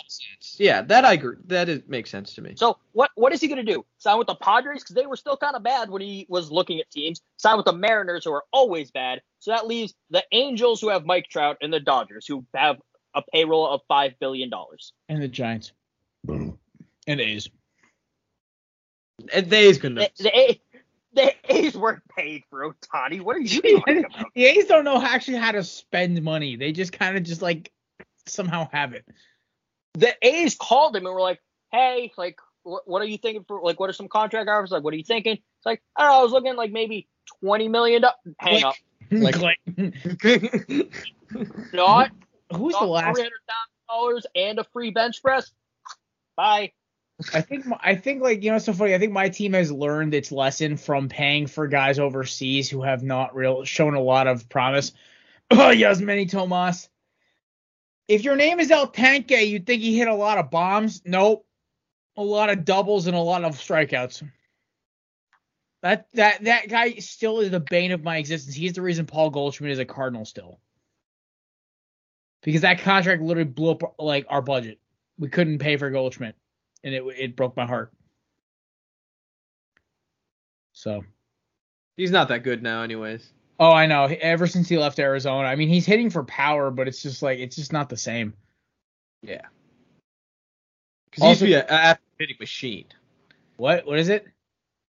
Yeah, that I agree. That is, makes sense to me. So what what is he going to do? Sign with the Padres because they were still kind of bad when he was looking at teams. Sign with the Mariners who are always bad. So that leaves the Angels who have Mike Trout and the Dodgers who have a payroll of five billion dollars. and the Giants. And A's. And they is gonna. The, the, A- the A's weren't paid for Ohtani. What are you talking about? The A's don't know actually how to spend money. They just kind of just like somehow have it. The A's called him and were like, "Hey, like, what, what are you thinking for? Like, what are some contract offers? Like, what are you thinking?" It's like, I don't know. I was looking at like maybe twenty million. do- Hang up. Like- Like, Not who's the last? Three hundred thousand dollars and a free bench press. Bye. I think I think like you know it's so funny. I think my team has learned its lesson from paying for guys overseas who have not real shown a lot of promise. Oh, Yasmany Tomas. If your name is El Tanque, you'd think he hit a lot of bombs. Nope. A lot of doubles and a lot of strikeouts. That that that guy still is the bane of my existence. He's the reason Paul Goldschmidt is a Cardinal still. Because that contract literally blew up like our budget. We couldn't pay for Goldschmidt and it it broke my heart. So, He's not that good now, anyways. oh, I know. Ever since he left Arizona, I mean, he's hitting for power, but it's just like it's just not the same. Yeah. Because he used to be an absolute hitting machine. What? What is it?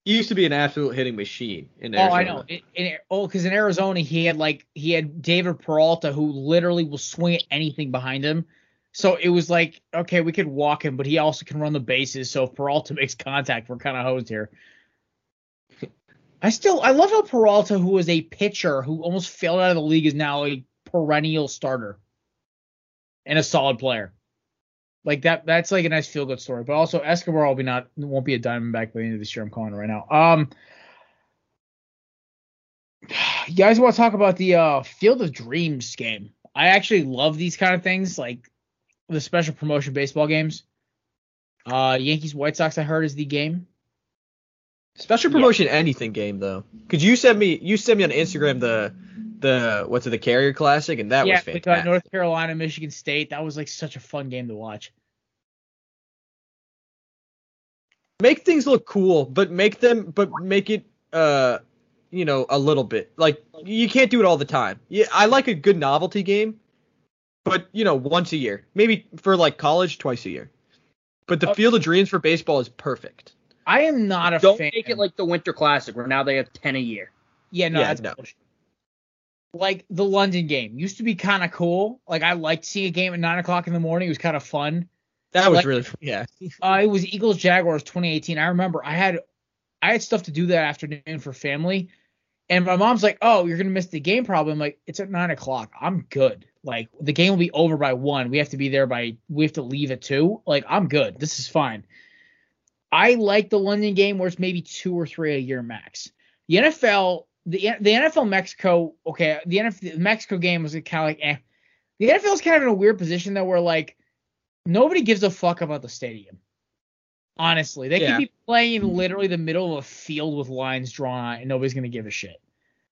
He used to be an absolute hitting machine in Arizona. Oh, I know. In, in, oh, because in Arizona he had like he had David Peralta who literally will swing at anything behind him. So it was like, okay, we could walk him, but he also can run the bases. So if Peralta makes contact, we're kind of hosed here. I still I love how Peralta, who was a pitcher who almost failed out of the league, is now a perennial starter and a solid player. Like that that's like a nice feel good story. But also Escobar will be not won't be a Diamondback by the end of this year. I'm calling it right now. Um you guys want to talk about the uh, Field of Dreams game? I actually love these kind of things, like the special promotion baseball games. Uh, Yankees White Sox, I heard, is the game. Special promotion anything game though. Cause you sent me you sent me on Instagram the the what's it the Carrier Classic and that yeah, was fantastic. North Carolina, Michigan State. That was like such a fun game to watch. make things look cool, but make them but make it uh you know a little bit like you can't do it all the time. Yeah, I like a good novelty game, but you know once a year, maybe for like college twice a year. But the Uh, Field of Dreams for baseball is perfect. I am not a Don't fan. make it like the Winter Classic where now they have ten a year. Yeah, no, Yeah, that's no. bullshit. Like the London game used to be kind of cool. Like I liked seeing a game at nine o'clock in the morning. It was kind of fun. That was Like- really yeah. Uh, it was Eagles Jaguars 2018. I remember I had I had stuff to do that afternoon for family, and my mom's like, "Oh, you're gonna miss the game, probably." I'm like, "It's at nine o'clock. I'm good. Like the game will be over by one. We have to be there by we have to leave at two. Like I'm good. This is fine. I like the London game where it's maybe two or three a year max. The NFL, the the NFL Mexico, okay, the NFL the Mexico game was kind of like eh. The NFL is kind of in a weird position though, where like nobody gives a fuck about the stadium. Honestly, they Yeah. could be playing literally the middle of a field with lines drawn on and nobody's gonna give a shit.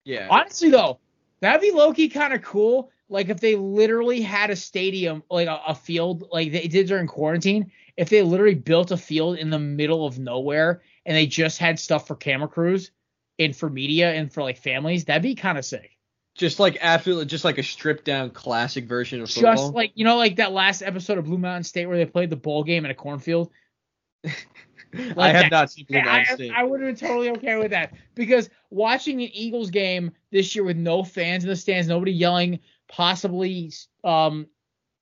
Yeah. Honestly, though, that'd be low key kind of cool. Like if they literally had a stadium, like a, a field, like they did during quarantine. If they literally built a field in the middle of nowhere and they just had stuff for camera crews and for media and for like families, that'd be kind of sick. Just like absolutely, just like a stripped down classic version of football. Just like you know, like that last episode of Blue Mountain State where they played the bowl game in a cornfield. I have that. not seen Blue I, Mountain State. I would have been totally okay with that because watching an Eagles game this year with no fans in the stands, nobody yelling, possibly um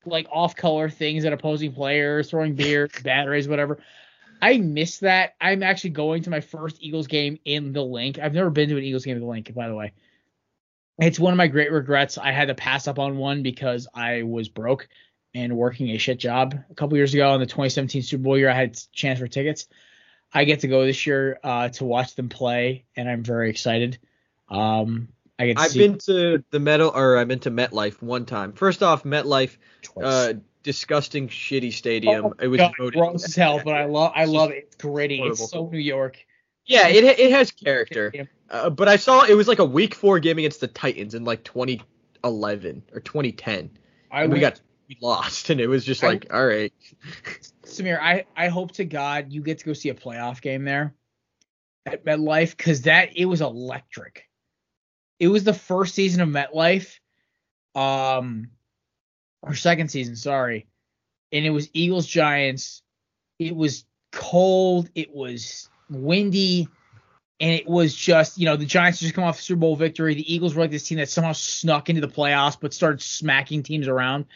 like off color things at opposing players, throwing beer, batteries, whatever. I miss that. I'm actually going to my first Eagles game in the Linc. I've never been to an Eagles game in the Linc, by the way. It's one of my great regrets. I had to pass up on one because I was broke and working a shit job a couple years ago in the 2017 Super Bowl year. I had a chance for tickets. I get to go this year uh, to watch them play, and I'm very excited. Um, I get to I've see been to the metal or I've been to MetLife one time. First off, MetLife, twice. uh, disgusting, shitty stadium. Oh, it was God, voted. gross as hell, but I love I It's love it. It's gritty. horrible. It's so New York. Yeah, it it has character. Uh, but I saw it was like a week four game against the Titans in like 2011 or 2010. I and we went- got we lost, and it was just I- like, all right. Samir, I, I hope to God you get to go see a playoff game there at MetLife because that it was electric. It was the first season of MetLife, um, or second season, sorry, and it was Eagles Giants. It was cold. It was windy. And it was just, you know, the Giants just come off a Super Bowl victory. The Eagles were like this team that somehow snuck into the playoffs but started smacking teams around.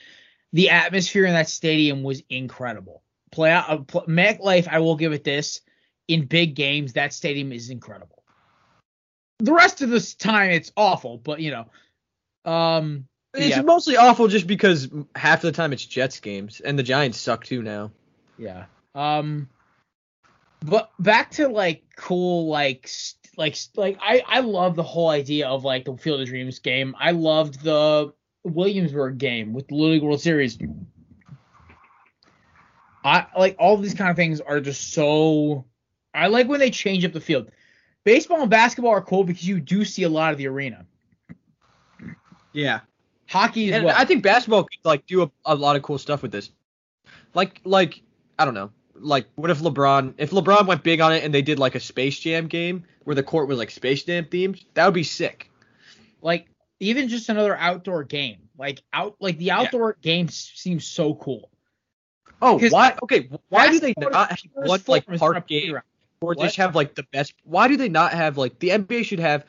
The atmosphere in that stadium was incredible play out uh, pl- MetLife, I will give it this. In big games, that stadium is incredible. The rest of this time, it's awful, but you know, um, It's yeah, mostly awful just because half the time it's Jets games, and the Giants suck too now. yeah. Um, but back to like cool, like st- like st- like I I love the whole idea of like the Field of Dreams game. I loved the Williamsport game with the Little League World Series. I like all these kind of things are just so. I like when they change up the field. Baseball and basketball are cool because you do see a lot of the arena. Yeah. Hockey And well. I think basketball could like do a, a lot of cool stuff with this. Like like I don't know. Like what if LeBron if LeBron went big on it and they did like a Space Jam game where the court was like Space Jam themed? That would be sick. like even just another outdoor game. Like out like the outdoor games seem so cool. Oh, why? Okay, why do they not have one like form is on a park game. Or What? just have like the best? Why do they not have like the NBA should have,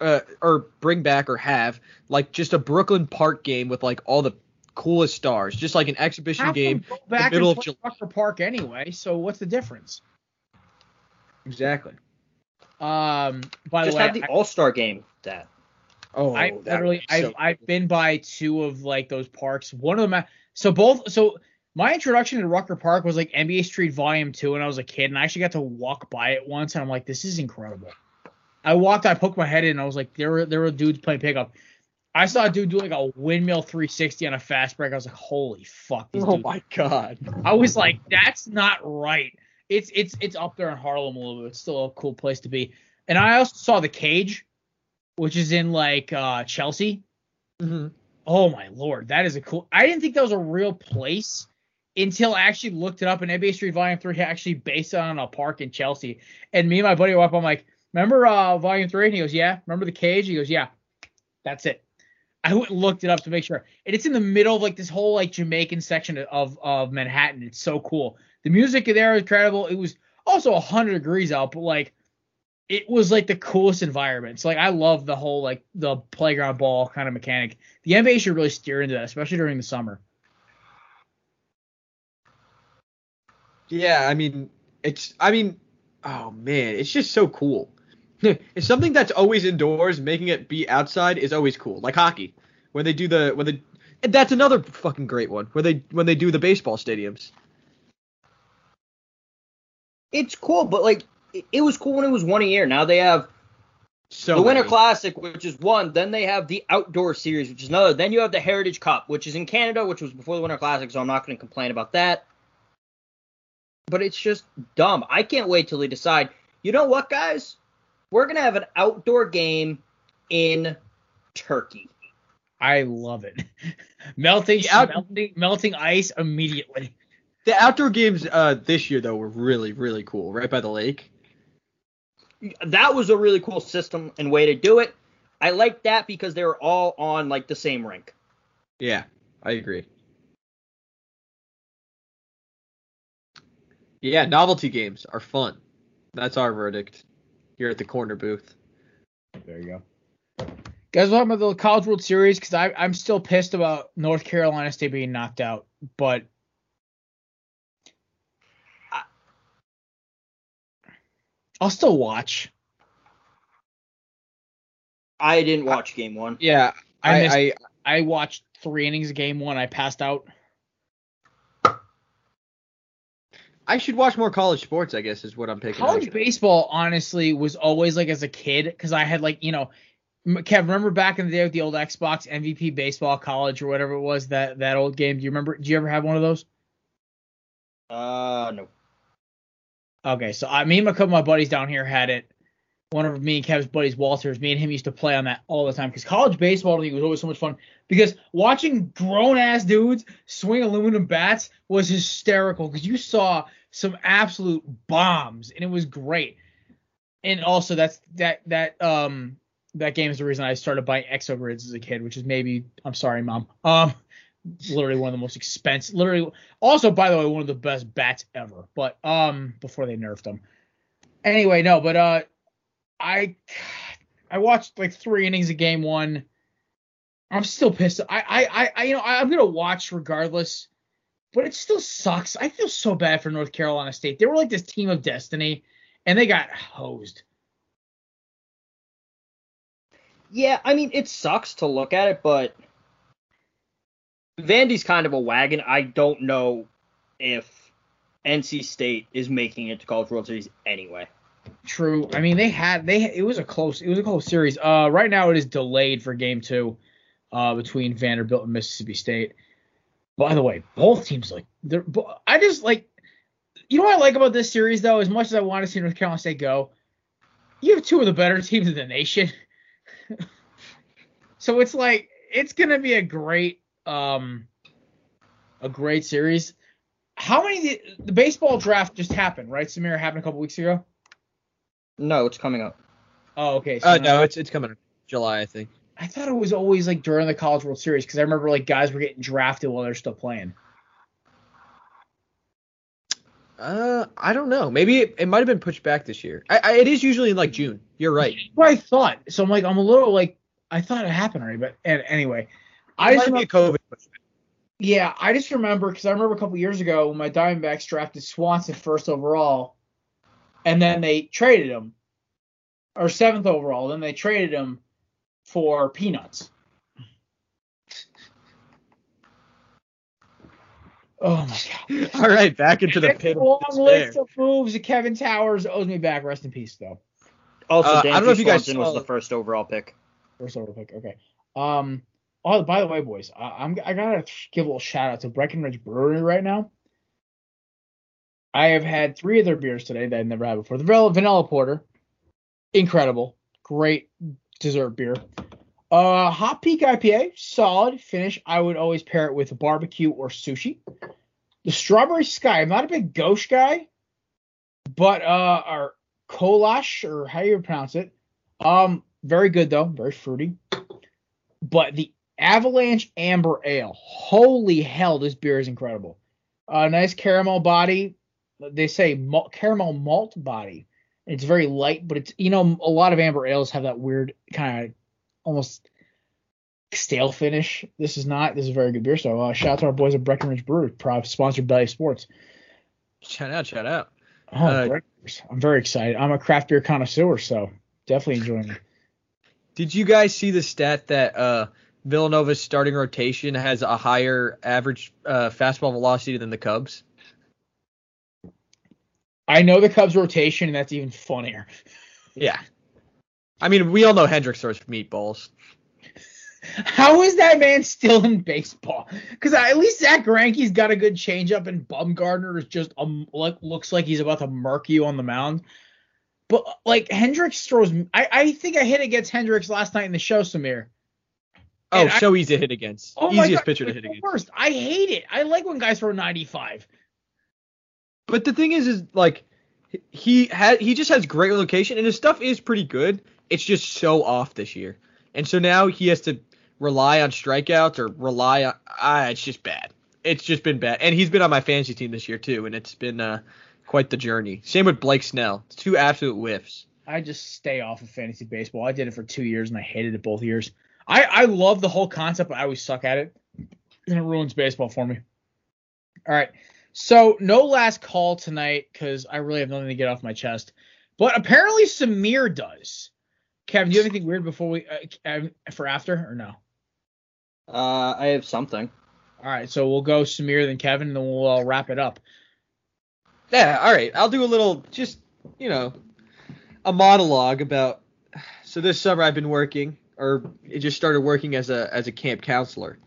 uh, or bring back or have like just a Brooklyn Park game with like all the coolest stars, just like an exhibition Have game. go back middle and of play July. Rucker Park anyway. So what's the difference? Exactly. Um, by Just the way, have the All Star game. That Oh, I literally would I've so I've been by two of like those parks. One of them so both so my introduction to Rucker Park was like NBA Street Volume 2 when I was a kid and I actually got to walk by it once and I'm like this is incredible. I walked I poked my head in and I was like there were there were dudes playing pickup. I saw a dude do like a windmill 360 on a fast break. I was like holy fuck these Oh dudes. my god. I was like that's not right. It's it's it's up there in Harlem a little bit. It's still a cool place to be. And I also saw the cage which is in like uh Chelsea. hmm Oh my lord, that is a cool. I didn't think that was a real place until I actually looked it up. And NBA Street Volume Three actually based on a park in Chelsea. And me and my buddy were up. I'm like, remember uh, Volume Three? And he goes, yeah. Remember the cage? He goes, yeah. That's it. I went and looked it up to make sure. And it's in the middle of like this whole like Jamaican section of of Manhattan. It's so cool. The music there is incredible. It was also 100 degrees out, but like it was like the coolest environment. So like I love the whole like the playground ball kind of mechanic. The NBA should really steer into that, especially during the summer. Yeah, I mean, it's. I mean, oh man, it's just so cool. it's something that's always indoors, making it be outside is always cool. Like hockey, when they do the when the And that's another fucking great one where they when they do the baseball stadiums. It's cool, but like it, it was cool when it was one a year. Now they have So the Winter many. Classic, which is one. Then they have the Outdoor Series, which is another. Then you have the Heritage Cup, which is in Canada, which was before the Winter Classic, so I'm not going to complain about that. But it's just dumb. I can't wait till they decide. You know what, guys? We're going to have an outdoor game in Turkey. I love it. melting, out- melting, melting ice immediately. The outdoor games uh this year though were really really cool, right by the lake. That was a really cool system and way to do it. I like that because they were all on like the same rink. Yeah, I agree. Yeah, novelty games are fun. That's our verdict here at the corner booth. There you go. Guys, we'll talk about the College World Series because I'm still pissed about North Carolina State being knocked out, but I- I'll still watch. I didn't watch game one. Yeah, I I, missed- I I watched three innings of game one. I passed out. I should watch more college sports. I guess is what I'm picking. College up. baseball, honestly, was always like as a kid because I had like you know, M- Kev, remember back in the day with the old Xbox MVP Baseball College or whatever it was that that old game? Do you remember? Do you ever have one of those? Uh, no. Okay, so I, me and a couple of my buddies down here had it. One of me and Kev's buddies, Walters, me and him used to play on that all the time because college baseball to me was always so much fun. Because watching grown ass dudes swing aluminum bats was hysterical because you saw some absolute bombs and it was great. And also that's that that um that game is the reason I started buying exogrids as a kid, which is maybe I'm sorry, mom. Um, literally one of the most expensive. Literally, also by the way, one of the best bats ever. But um, before they nerfed them. Anyway, no, but uh, I I watched like three innings of game one. I'm still pissed. I I I, you know I, I'm gonna watch regardless, but it still sucks. I feel so bad for North Carolina State. They were like this team of destiny, and they got hosed. Yeah, I mean, it sucks to look at it, but Vandy's kind of a wagon. I don't know if NC State is making it to College World Series anyway. True. I mean, they had they it was a close it was a close series. Uh, right now it is delayed for game two, uh, between Vanderbilt and Mississippi State. By the way, both teams like they're. I just like, you know what I like about this series though. As much as I want to see North Carolina State go, you have two of the better teams in the nation. so it's like it's gonna be a great um, a great series. How many the, the baseball draft just happened, right? Samir happened a couple weeks ago. No, it's coming up. Oh, okay. So Uh, no, it's it's coming July, I think. I thought it was always like during the College World Series because I remember like guys were getting drafted while they're still playing. Uh, I don't know. Maybe it, it might have been pushed back this year. I, I, it is usually in like June. You're right. What I thought. So I'm like, I'm a little like, I thought it happened already, but and, anyway, I just remember, COVID. yeah, I just remember because I remember a couple years ago when my Diamondbacks drafted Swanson first overall, and then they traded him, or seventh overall, then they traded him for peanuts. Oh my god. All right, back into the pit. a of long list of moves Kevin Towers owes me back. Rest in peace, though. Also, Uh, I Dan don't know if you guys Swanson was the first overall pick. First over pick. Okay. Um. Oh, by the way, boys, I, I'm I gotta give a little shout out to Breckenridge Brewery right now. I have had three of their beers today that I've never had before. The vanilla, vanilla porter, incredible, great dessert beer. Uh, Hot Peak IPA, solid finish. I would always pair it with barbecue or sushi. The Strawberry Sky. I'm not a big gauche guy, but uh, our Kolash or how you pronounce it. Um, very good though, very fruity. But the Avalanche Amber Ale, holy hell, this beer is incredible. Uh, nice caramel body. They say malt, caramel malt body. It's very light, but it's you know a lot of amber ales have that weird kind of almost stale finish. This is not. This is a very good beer. So uh, shout out to our boys at Breckenridge Brewery, sponsored by Sports. Shout out, shout out. Oh, Uh, I'm very excited. I'm a craft beer connoisseur, so definitely enjoying it. Did you guys see the stat that uh Villanova's starting rotation has a higher average uh, fastball velocity than the Cubs? I know the Cubs rotation, and that's even funnier. Yeah. I mean, we all know Hendricks throws meatballs. How is that man still in baseball? Because at least Zack Greinke's got a good changeup, and Bumgarner is just um like looks like he's about to murk you on the mound. But like Hendricks throws, I, I think I hit against Hendricks last night in the show, Samir. Oh, And I- so easy to hit against. Oh Easiest God, pitcher to hit against. Worst. I hate it. I like when guys throw 95. But the thing is, is like he had he just has great location and his stuff is pretty good. It's just so off this year, and so now he has to rely on strikeouts or rely on. Ah, it's just bad. It's just been bad, and he's been on my fantasy team this year too, and it's been uh, quite the journey. Same with Blake Snell. Two absolute whiffs. I just stay off of fantasy baseball. I did it for two years and I hated it both years. I, I love the whole concept, but I always suck at it. And it ruins baseball for me. All right. So no last call tonight because I really have nothing to get off my chest. But apparently Samir does. Kevin, do you have anything weird before we uh, um, for after or no? Uh, I have something. All right, so we'll go Samir then Kevin, and then we'll uh, wrap it up. Yeah, all right. I'll do a little, just you know, a monologue about. So this summer I've been working, or it just started working as a as a camp counselor,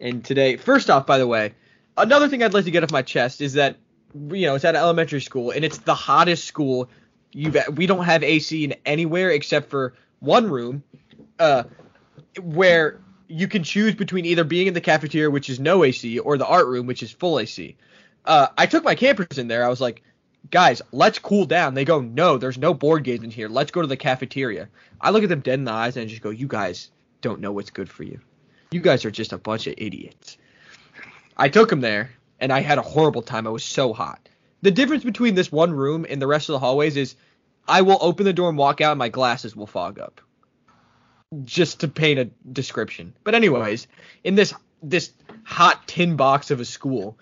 and today, first off, by the way, another thing I'd like to get off my chest is that you know it's at an elementary school and it's the hottest school you've. We don't have AC in anywhere except for one room, uh, where you can choose between either being in the cafeteria, which is no AC, or the art room, which is full AC uh, I took my campers in there. I was like, guys, let's cool down. They go, no, there's no board games in here. Let's go to the cafeteria. I look at them dead in the eyes and I just go, you guys don't know what's good for you. You guys are just a bunch of idiots. I took him there and I had a horrible time. I was so hot. The difference between this one room and the rest of the hallways is I will open the door and walk out and my glasses will fog up. Just to paint a description. But anyways, in this this hot tin box of a school,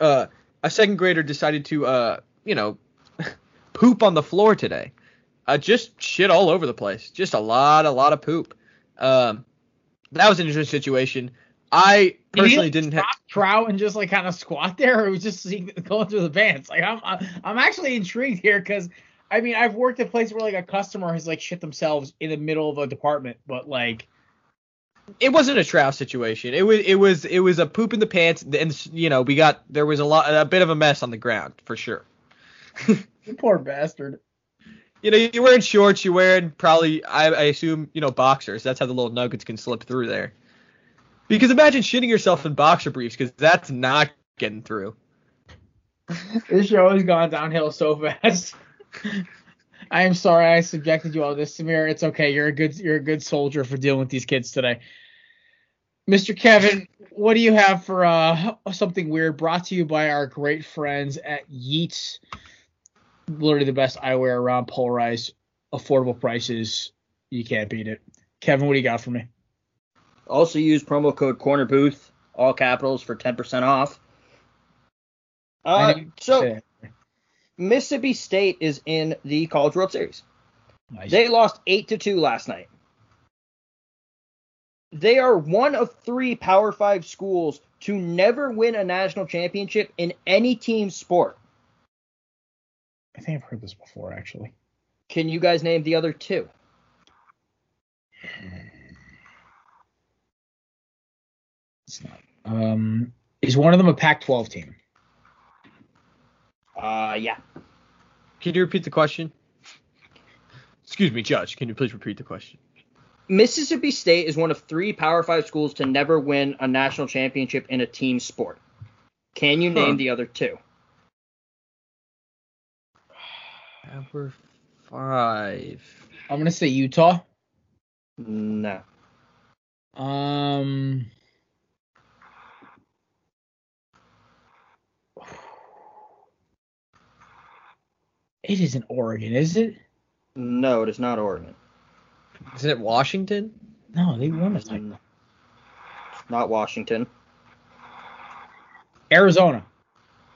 uh, a second grader decided to, uh, you know, poop on the floor today. Uh, just shit all over the place. Just a lot, a lot of poop. Um, that was an interesting situation. I Did personally didn't have. stop trout and just like kind of squat there, or it was just going through the pants. Like I'm, I'm actually intrigued here because I mean I've worked at places where like a customer has like shit themselves in the middle of a department, but like It wasn't a trout situation. It was, it was, it was a poop in the pants, and you know, we got there was a lot, a bit of a mess on the ground for sure. poor bastard. You know, you're wearing shorts, you're wearing probably, I, I assume, you know, boxers. That's how the little nuggets can slip through there. Because imagine shitting yourself in boxer briefs, because that's not getting through. This show has gone downhill so fast. I am sorry I subjected you all to this, Samir. It's okay. You're a good you're a good soldier for dealing with these kids today. Mr. Kevin, what do you have for uh something weird brought to you by our great friends at Yeats? Literally the best eyewear around, polarized, affordable prices. You can't beat it. Kevin, what do you got for me? Also use promo code Corner Booth, all capitals, for 10% off. Uh, so. Mississippi State is in the College World Series. Nice. They lost eight to two last night. They are one of three Power Five schools to never win a national championship in any team sport. I think I've heard this before actually. Can you guys name the other two? It's not. Um, is one of them a Pac-12 team? Uh, yeah. Can you repeat the question? Excuse me, Judge. Can you please repeat the question? Mississippi State is one of three Power Five schools to never win a national championship in a team sport. Can you name Huh. the other two? Power five. I'm gonna say Utah. No. Um. It isn't Oregon, is it? No, it is not Oregon. Isn't it Washington? No, they won the title. Mm. Not Washington. Arizona.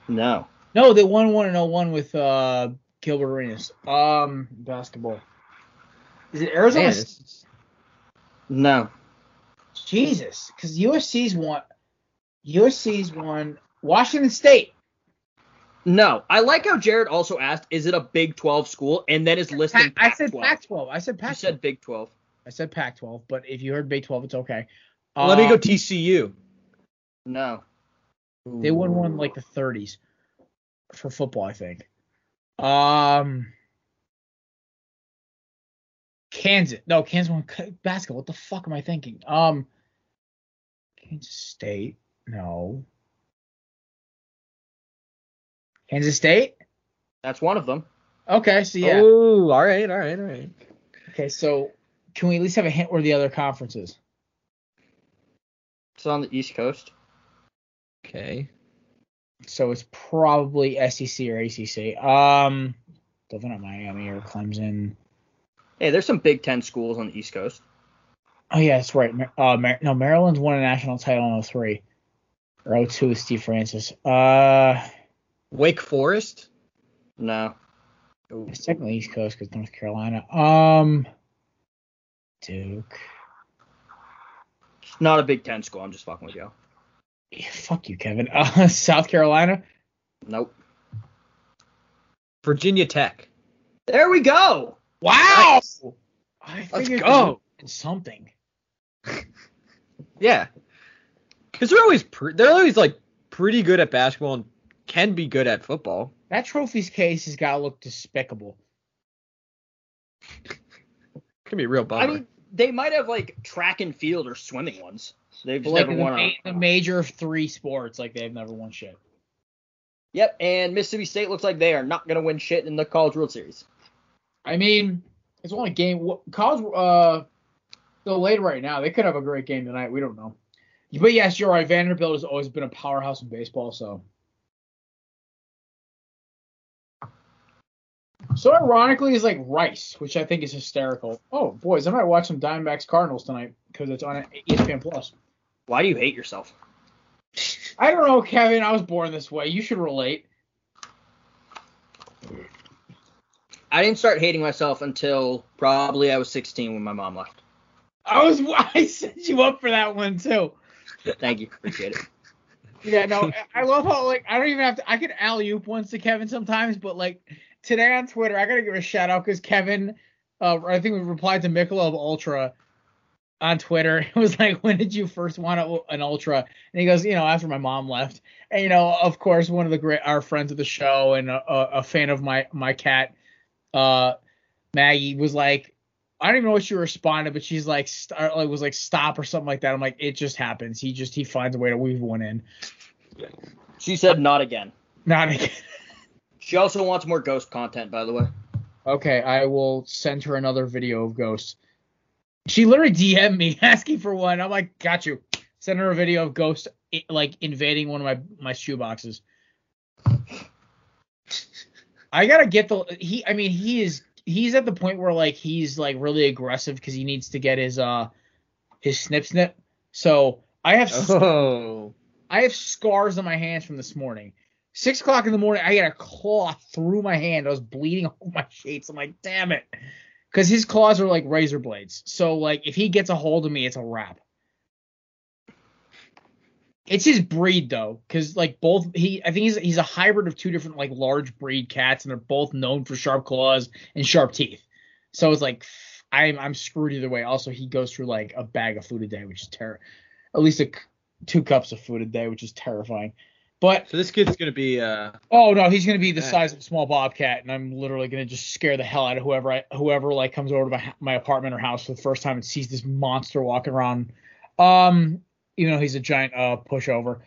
No. No, they won one and 01 with uh Gilbert Arenas. Um, basketball. Is it Arizona? Man, State? it's- No. Jesus, because USC's won. USC's won. Washington State. No, I like how Jared also asked, "Is it a Big 12 school?" and then is listing. I said Pac-12. Pac-12. I said You Pac-12. said Big 12. I said Pac-12, but if you heard Big 12, it's okay. Let me go TCU. No. They won one like the 30s for football, I think. Um, Kansas. No, Kansas won basketball. What the fuck am I thinking? Um, Kansas State. No. Kansas State. That's one of them. Okay, so yeah. Oh, all right, all right, all right. Okay, so can we at least have a hint where the other conferences? It's on the East Coast. Okay. So it's probably SEC or ACC. Um, definitely not Miami or Clemson. Hey, there's some Big Ten schools on the East Coast. Oh yeah, that's right. Uh, Mar- no, Maryland's won a national title in 03. Or 02 with Steve Francis. Uh, Wake Forest. No. it's technically East Coast because North Carolina. Um, Duke. It's not a Big Ten school. I'm just fucking with you. Yeah, fuck you, Kevin. Uh, South Carolina. Nope. Virginia Tech. There we go. Wow. I Let's go. something. Yeah. Because they're always pre- they're always like pretty good at basketball and can be good at football. That trophies case has got to look despicable. Can be a real bummer. I mean, they might have like track and field or swimming ones. They've just like never the, won. ma- A, the major three sports, like they've never won shit. yep. And Mississippi State looks like they are not gonna win shit in the College World Series. I mean, it's only a game. what- College, uh, still late right now. They could have a great game tonight. We don't know. But yes, you're right. Vanderbilt has always been a powerhouse in baseball. So, so ironically, is like Rice, which I think is hysterical. Oh, boys, I might watch some Diamondbacks Cardinals tonight because it's on ESPN Plus. Why do you hate yourself? I don't know, Kevin. I was born this way. You should relate. I didn't start hating myself until probably I was 16 when my mom left. I was. I set you up for that one too. Thank you, appreciate it. Yeah, no, I love how like I don't even have to. I could alley oop once to Kevin sometimes, but like today on Twitter, I gotta give a shout out because Kevin, uh, I think we replied to Michelob Ultra on Twitter. It was like, when did you first want a, an Ultra? And he goes, you know, after my mom left. And you know, of course, one of the great our friends of the show and a, a, fan of my my cat, uh, Maggie was like. I don't even know what she responded, but she's like, st- like was like stop or something like that. I'm like, it just happens. He just he finds a way to weave one in. She said not again. Not again. She also wants more ghost content, by the way. Okay, I will send her another video of ghosts. She literally DM'd me asking for one. I'm like, got you. Send her a video of ghosts like invading one of my my shoe boxes. I gotta get the he. I mean, he is he's at the point where like he's like really aggressive because he needs to get his uh his snip snip. So I have oh. I have scars on my hands from this morning. Six o'clock in the morning, I got a claw through my hand. I was bleeding all my shades. I'm like, damn it. Because his claws are like razor blades. So, like, if he gets a hold of me, it's a wrap. It's his breed, though. Because, like, both, he, I think he's, he's a hybrid of two different, like, large breed cats, and they're both known for sharp claws and sharp teeth. So it's like, I'm, I'm screwed either way. Also, he goes through, like, a bag of food a day, which is terrible. At least a two cups of food a day, which is terrifying. But So this kid's gonna be uh oh no, he's gonna be the size of a small bobcat, and I'm literally gonna just scare the hell out of whoever I, whoever like comes over to my my apartment or house for the first time and sees this monster walking around. Um, even though he's a giant uh pushover.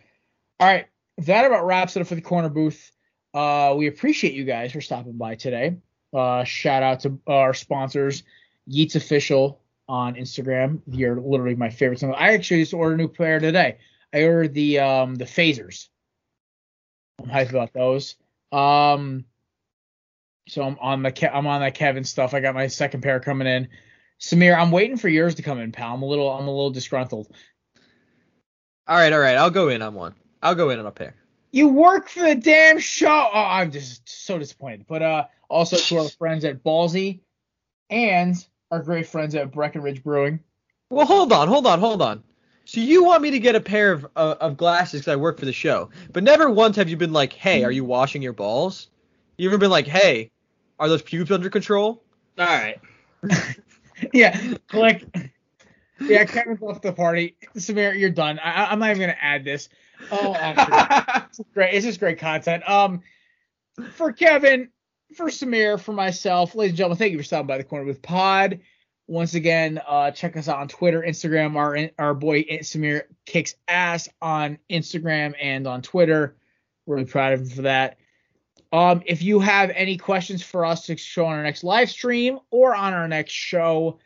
All right, that about wraps it up for the corner booth. Uh, we appreciate you guys for stopping by today. Uh, shout out to our sponsors, Yeats Official on Instagram. You're literally my favorite. I actually just ordered a new player today. I ordered the um the phasers. I'm hyped about those. Um, so I'm on the Ke- I'm on that Kevin stuff. I got my second pair coming in. Samir, I'm waiting for yours to come in, pal. I'm a little I'm a little disgruntled. all right, all right, I'll go in on one. I'll go in on a pair. You work for the damn show. Oh, I'm just so disappointed. But uh, also to our friends at Ballsy and our great friends at Breckenridge Brewing. Well hold on, hold on, hold on. So you want me to get a pair of uh, of glasses because I work for the show, but never once have you been like, "Hey, are you washing your balls?" You ever been like, "Hey, are those pubes under control?" All right. yeah, click. Yeah, Kevin's left the party. Samir, you're done. I, I'm not even gonna add this. Oh, actually, it's great. It's just great content. Um, for Kevin, for Samir, for myself, ladies and gentlemen, thank you for stopping by the Corner Booth Pod. Once again, uh, check us out on Twitter, Instagram. Our our boy Samir kicks ass on Instagram and on Twitter. Really proud of him for that. Um, if you have any questions for us to show on our next live stream or on our next show,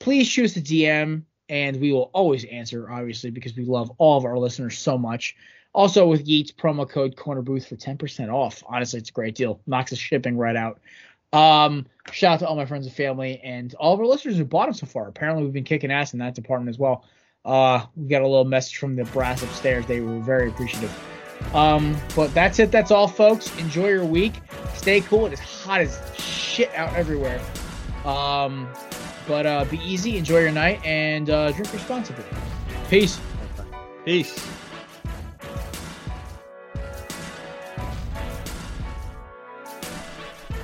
please choose a DM and we will always answer, obviously, because we love all of our listeners so much. Also, with Yeats promo code Corner Booth for 10% off. Honestly, it's a great deal. Knocks the shipping right out. Um, shout out to all my friends and family and all of our listeners who bought them so far. Apparently, we've been kicking ass in that department as well. Uh, we got a little message from the brass upstairs. They were very appreciative. Um, but that's it. That's all, folks. Enjoy your week. Stay cool. It is hot as shit out everywhere. Um, but uh, be easy. Enjoy your night and uh, drink responsibly. Peace. Peace.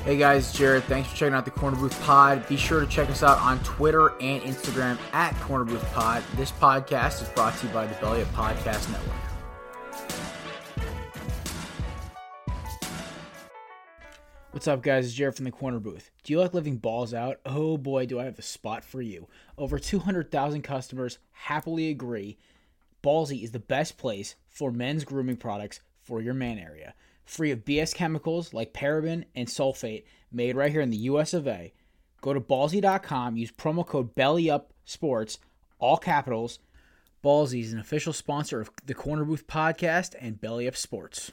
Hey guys, Jared. Thanks for checking out the Corner Booth Pod. Be sure to check us out on Twitter and Instagram at Corner Booth Pod. This podcast is brought to you by the Belly Up Podcast Network. What's up, guys? It's Jared from the Corner Booth. Do you like living balls out? Oh boy, do I have a spot for you. Over 200,000 customers happily agree Ballsy is the best place for men's grooming products for your man area. Free of BS chemicals like paraben and sulfate, made right here in the US of A. Go to ballsy.com, use promo code BELLYUPSPORTS, all capitals. Ballsy is an official sponsor of the Corner Booth podcast and Belly Up Sports.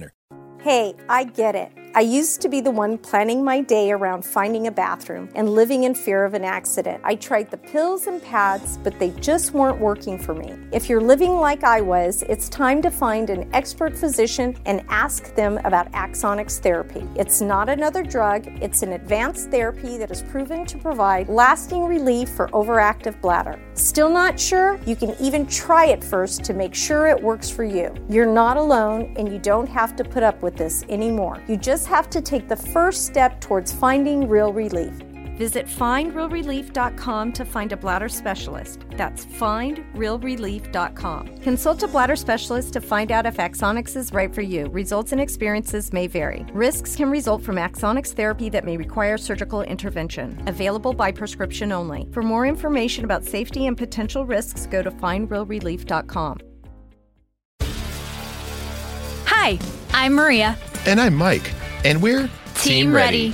Hey, I get it. I used to be the one planning my day around finding a bathroom and living in fear of an accident. I tried the pills and pads, but they just weren't working for me. If you're living like I was, it's time to find an expert physician and ask them about Axonics therapy. It's not another drug, it's an advanced therapy that is proven to provide lasting relief for overactive bladder. Still not sure? You can even try it first to make sure it works for you. You're not alone and you don't have to put up with this anymore. You just have to take the first step towards finding real relief. Visit findrealrelief.com to find a bladder specialist. That's findrealrelief.com. Consult a bladder specialist to find out if Axonics is right for you. Results and experiences may vary. Risks can result from Axonics therapy that may require surgical intervention. Available by prescription only. For more information about safety and potential risks, go to findrealrelief.com. Hi, I'm Maria. And I'm Mike. And we're Team, Ready.